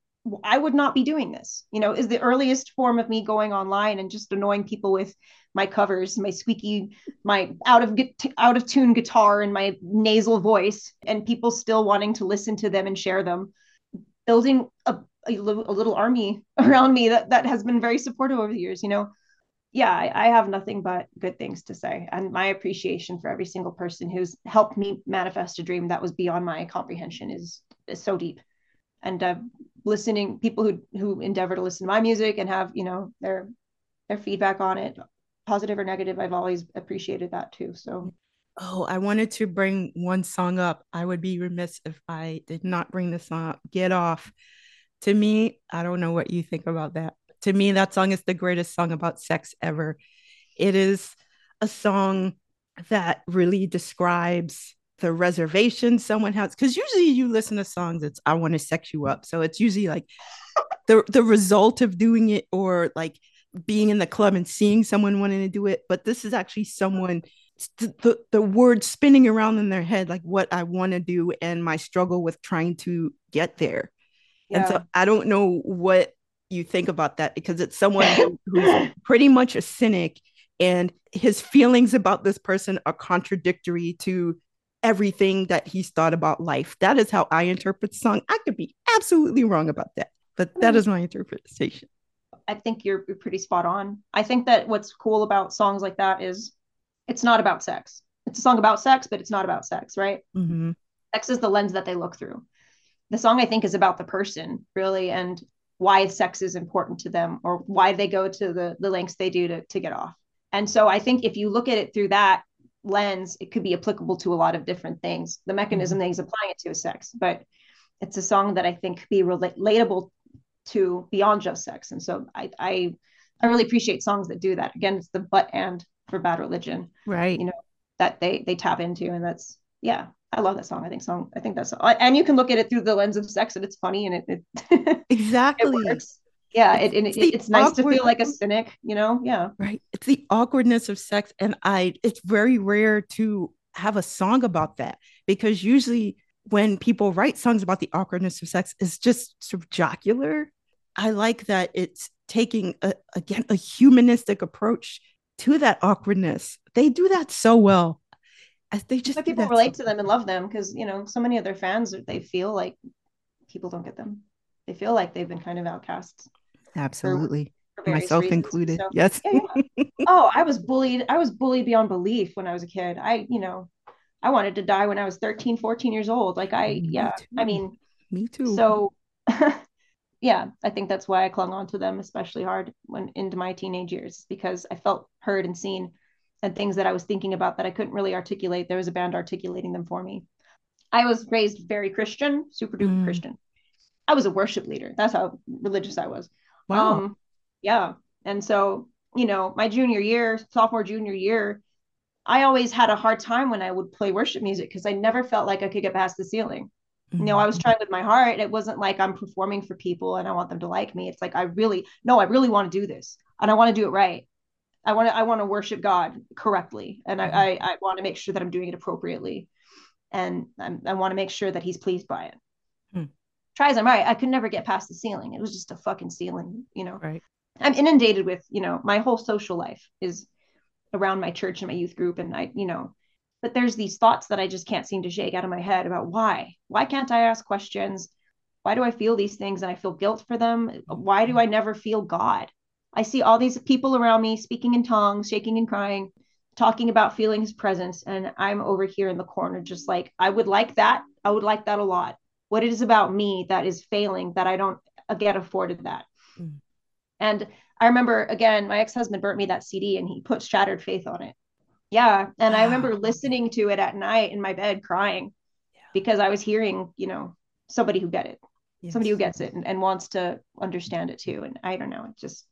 I would not be doing this. You know, is the earliest form of me going online and just annoying people with my covers, my squeaky, my out of out of tune guitar and my nasal voice, and people still wanting to listen to them and share them. Building a, a, little, a little army around me that that has been very supportive over the years. You know, yeah, I, I, have nothing but good things to say, and my appreciation for every single person who's helped me manifest a dream that was beyond my comprehension is, is so deep. And uh, listening, people who who endeavor to listen to my music and have you know their their feedback on it, positive or negative, I've always appreciated that too. So. Oh, I wanted to bring one song up. I would be remiss if I did not bring the song up. Get Off. To me, I don't know what you think about that to me, that song is the greatest song about sex ever. It is a song that really describes the reservation someone has. Because usually you listen to songs, it's I want to sex you up. So it's usually like the the result of doing it or like being in the club and seeing someone wanting to do it. But this is actually someone the, the, word spinning around in their head, like what I want to do and my struggle with trying to get there. Yeah. And so I don't know what you think about that because it's someone who's pretty much a cynic and his feelings about this person are contradictory to everything that he's thought about life. That is how I interpret the song. I could be absolutely wrong about that, but that is my interpretation. I think you're, you're pretty spot on. I think that what's cool about songs like that is it's not about sex. It's a song about sex, but it's not about sex, right? Mm-hmm. Sex is the lens that they look through. The song, I think, is about the person, really. And why sex is important to them or why they go to the, the lengths they do to, to get off. And so I think if you look at it through that lens, it could be applicable to a lot of different things. The mechanism mm-hmm. that he's applying it to is sex, but it's a song that I think could be relatable to beyond just sex. And so I, I, I really appreciate songs that do that. Again, it's the but and for bad religion, right? You know that they they tap into, and that's yeah, I love that song. I think song. I think that's and you can look at it through the lens of sex, and it's funny and it, it exactly. It yeah, it, it, it's nice to feel like a cynic, you know. Yeah, right. It's the awkwardness of sex, and I. It's very rare to have a song about that because usually when people write songs about the awkwardness of sex, it's just sort of jocular. I like that it's taking a, again a humanistic approach to that awkwardness. They do that so well they just but people relate to them and love them because you know so many of their fans they feel like people don't get them they feel like they've been kind of outcasts absolutely for, for myself reasons. included so, yes yeah, yeah. oh i was bullied i was bullied beyond belief when i was a kid i you know i wanted to die when i was 13 14 years old like i me yeah too. i mean me too so yeah i think that's why i clung on to them especially hard when into my teenage years because i felt heard and seen and things that I was thinking about that I couldn't really articulate. There was a band articulating them for me. I was raised very Christian, super duper mm. Christian. I was a worship leader. That's how religious I was. Wow. Um, yeah. And so, you know, my junior year, sophomore, junior year, I always had a hard time when I would play worship music because I never felt like I could get past the ceiling. Mm-hmm. You know, I was mm-hmm. trying with my heart. It wasn't like I'm performing for people and I want them to like me. It's like I really, no, I really want to do this and I want to do it right. I want to I want to worship God correctly, and I mm-hmm. I, I want to make sure that I'm doing it appropriately, and I'm, i want to make sure that He's pleased by it. Try as I might, I could never get past the ceiling. It was just a fucking ceiling, you know. Right. I'm inundated with you know my whole social life is around my church and my youth group, and I you know, but there's these thoughts that I just can't seem to shake out of my head about why why can't I ask questions? Why do I feel these things and I feel guilt for them? Why do I never feel God? I see all these people around me speaking in tongues, shaking and crying, talking about feeling his presence. And I'm over here in the corner, just like, I would like that. I would like that a lot. What it is about me that is failing that I don't get afforded that. Mm. And I remember again, my ex husband burnt me that CD and he put Shattered Faith on it. Yeah. And wow. I remember listening to it at night in my bed crying yeah. because I was hearing, you know, somebody who get it, yes. somebody who gets it and, and wants to understand it too. And I don't know, it just,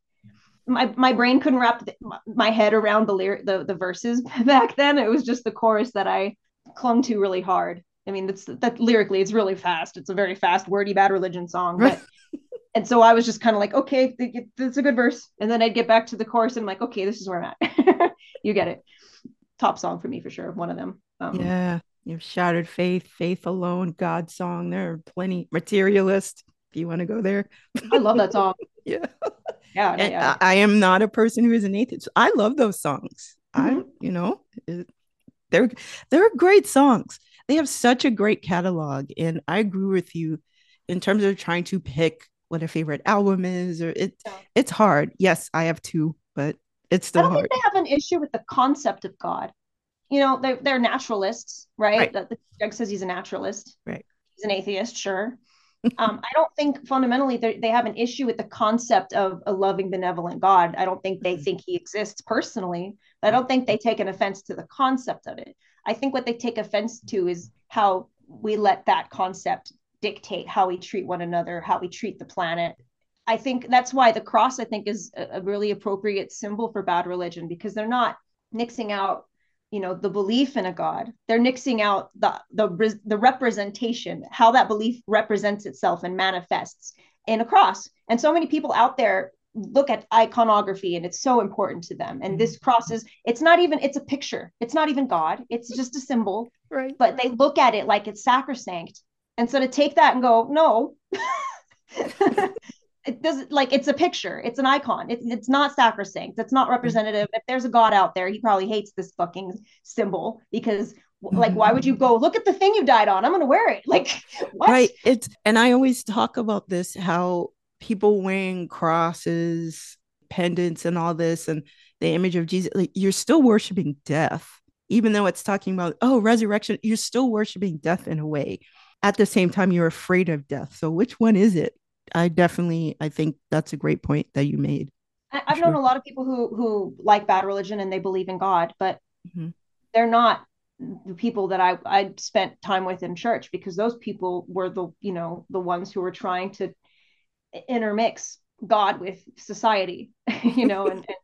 my my brain couldn't wrap the, my head around the lyric the, the verses back then it was just the chorus that i clung to really hard i mean that's that lyrically it's really fast it's a very fast wordy bad religion song but and so i was just kind of like okay it's a good verse and then i'd get back to the chorus and i'm like okay this is where i'm at you get it top song for me for sure one of them um, yeah you've shattered faith faith alone god song there are plenty materialist If you want to go there. I love that song. yeah. Yeah. And yeah. I, I am not a person who is an atheist. I love those songs. I, Mhm. you know, it- they're they're great songs. They have such a great catalog, and I agree with you in terms of trying to pick what a favorite album is. Or it Yeah. it's hard. Yes, I have two, but it's I still don't hard. think they have an issue with the concept of God. You know, they're, they're naturalists, right? Right. That the Greg says he's a naturalist. Right. He's an atheist, sure. um, I don't think fundamentally they they have an issue with the concept of a loving, benevolent God. I don't think they think he exists personally. But I don't think they take an offense to the concept of it. I think what they take offense to is how we let that concept dictate how we treat one another, how we treat the planet. I think that's why the cross, I think, is a, really appropriate symbol for bad religion because they're not nixing out, you know, the belief in a God. They're nixing out the the the representation, how that belief represents itself and manifests in a cross. And so many people out there look at iconography and it's so important to them. And this mm-hmm. cross is, it's not even, it's a picture. It's not even God. It's just a symbol Right. but they look at it like it's sacrosanct. And so to take that and go, no, it doesn't like it's a picture, it's an icon, it, it's not sacrosanct, it's not mm-hmm. representative. If there's a God out there, he probably hates this fucking symbol because, like, why would mm-hmm. you go look at the thing you died on? I'm gonna wear it. Like, what? Right. It's and I always talk about this how people wearing crosses, pendants, and all this, and the image of Jesus, like you're still worshiping death, even though it's talking about oh resurrection. You're still worshiping death in a way. At the same time, you're afraid of death. So which one is it? I definitely, I think that's a great point that you made. I, I've Sure. known a lot of people who who like bad religion and they believe in God, but Mhm. they're not the people that I I spent time with in church because those people were the you know the ones who were trying to intermix God with society, you know, and, and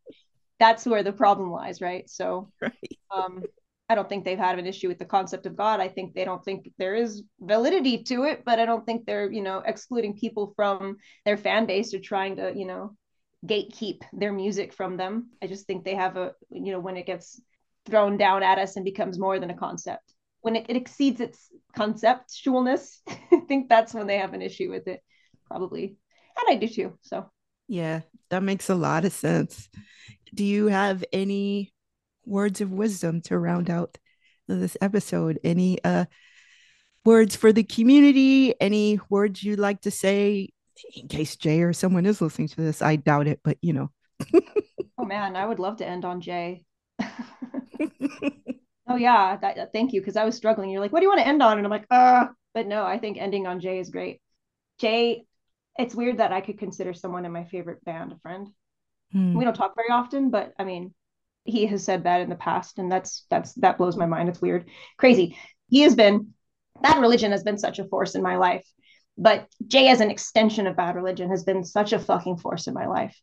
that's where the problem lies, right? So Right. um, I don't think they've had an issue with the concept of God. I think they don't think there is validity to it, but I don't think they're, you know, excluding people from their fan base or trying to, you know, gatekeep their music from them. I just think they have a, you know, when it gets thrown down at us and becomes more than a concept, when it, it exceeds its conceptualness, I think that's when they have an issue with it, probably. And I do too. So Yeah, that makes a lot of sense. Do you have any words of wisdom to round out this episode? Any uh words for the community? Any words you'd like to say in case Jay or someone is listening to this? I doubt it, but you know. Oh man, I would love to end on Jay. oh yeah, that, thank you because I was struggling. You're like, what do you want to end on? And I'm like, uh, but no, I think ending on Jay is great. Jay, it's weird that I could consider someone in my favorite band a friend. Hmm. We don't talk very often, but I mean, he has said that in the past, and that's that's that blows my mind. It's weird, crazy. He has been bad religion has been such a force in my life, but Jay as an extension of bad religion has been such a fucking force in my life.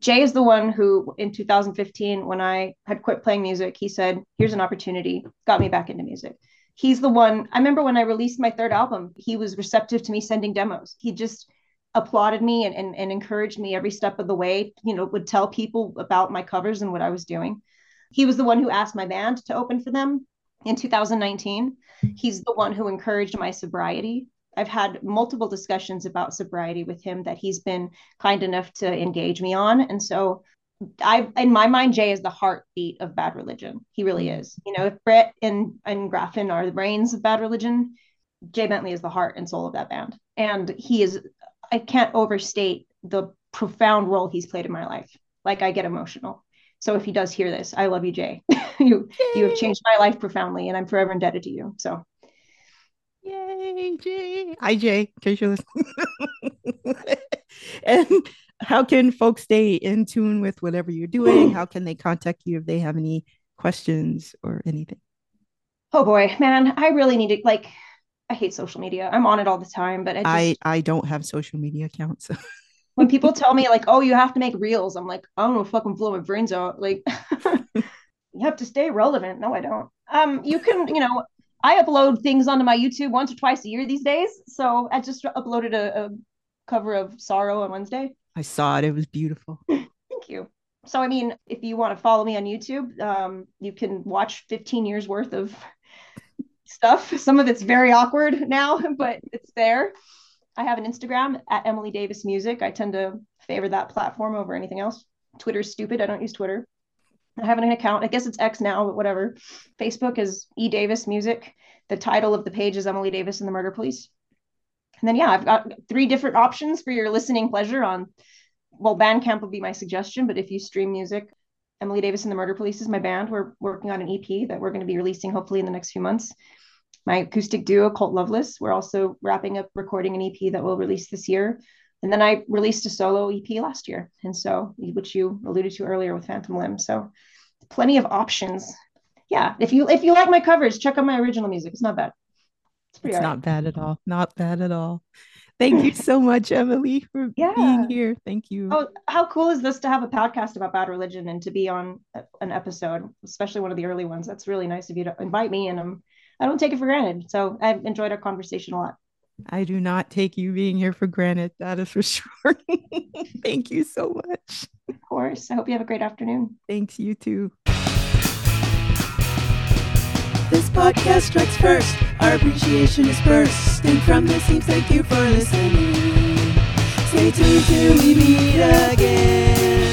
Jay is the one who, in 2015, when I had quit playing music, he said, Here's an opportunity, got me back into music. He's the one, I remember when I released my third album, he was receptive to me sending demos. He just applauded me and, and, and encouraged me every step of the way, you know, would tell people about my covers and what I was doing. He was the one who asked my band to open for them in 2019. He's the one who encouraged my sobriety. I've had multiple discussions about sobriety with him that he's been kind enough to engage me on. And so I in my mind, Jay is the heartbeat of bad religion. He really Mm. is. You know, if Brett and, and Graffin are the brains of bad religion, Jay Bentley is the heart and soul of that band. And he is I can't overstate the profound role he's played in my life. Like I get emotional. So if he does hear this, I love you, Jay. you you have changed my life profoundly and I'm forever indebted to you. So Yay, Jay. Hi, Jay, in case you're listening. and how can folks stay in tune with whatever you're doing? How can they contact you if they have any questions or anything? oh boy, man, I really need to like I hate social media. I'm on it all the time, but I just I I don't have social media accounts. when people tell me like, oh, you have to make reels, I'm like, I don't know, fucking blow my brains out. Like you have to stay relevant. No, I don't. Um, you can, you know, I upload things onto my YouTube once or twice a year these days. So I just uploaded a, a cover of Sorrow on Wednesday. I saw it. It was beautiful. Thank you. So I mean, if you want to follow me on YouTube, um, you can watch 15 years worth of stuff. Some of it's very awkward now, but it's there. I have an Instagram at Emily Davis Music. I tend to favor that platform over anything else. Twitter's stupid. I don't use Twitter. I have an account. I guess it's X now, but whatever. Facebook is E Davis Music. The title of the page is Emily Davis and the Murder Police. And then yeah, I've got three different options for your listening pleasure on well, Bandcamp would be my suggestion, but if you stream music, Emily Davis and the Murder Police is my band. We're working on an EP that we're going to be releasing hopefully in the next few months. My acoustic duo, Cult Loveless, we're also wrapping up recording an EP that we'll release this year. And then I released a solo EP last year. And so, which you alluded to earlier with Phantom Limb. So plenty of options. Yeah. If you if you like my covers, check out my original music. It's not bad. It's, pretty it's not bad at all. Not bad at all. Thank you so much, Emily, for yeah. being here. Thank you. Oh, how cool is this to have a podcast about bad religion and to be on an episode, especially one of the early ones? That's really nice of you to invite me, and um, I don't take it for granted. So I've enjoyed our conversation a lot. I do not take you being here for granted. That is for sure. Thank you so much. Of course. I hope you have a great afternoon. Thanks, you too. This podcast strikes first. Our appreciation is first. And from this team, thank you for listening. Stay tuned till we meet again.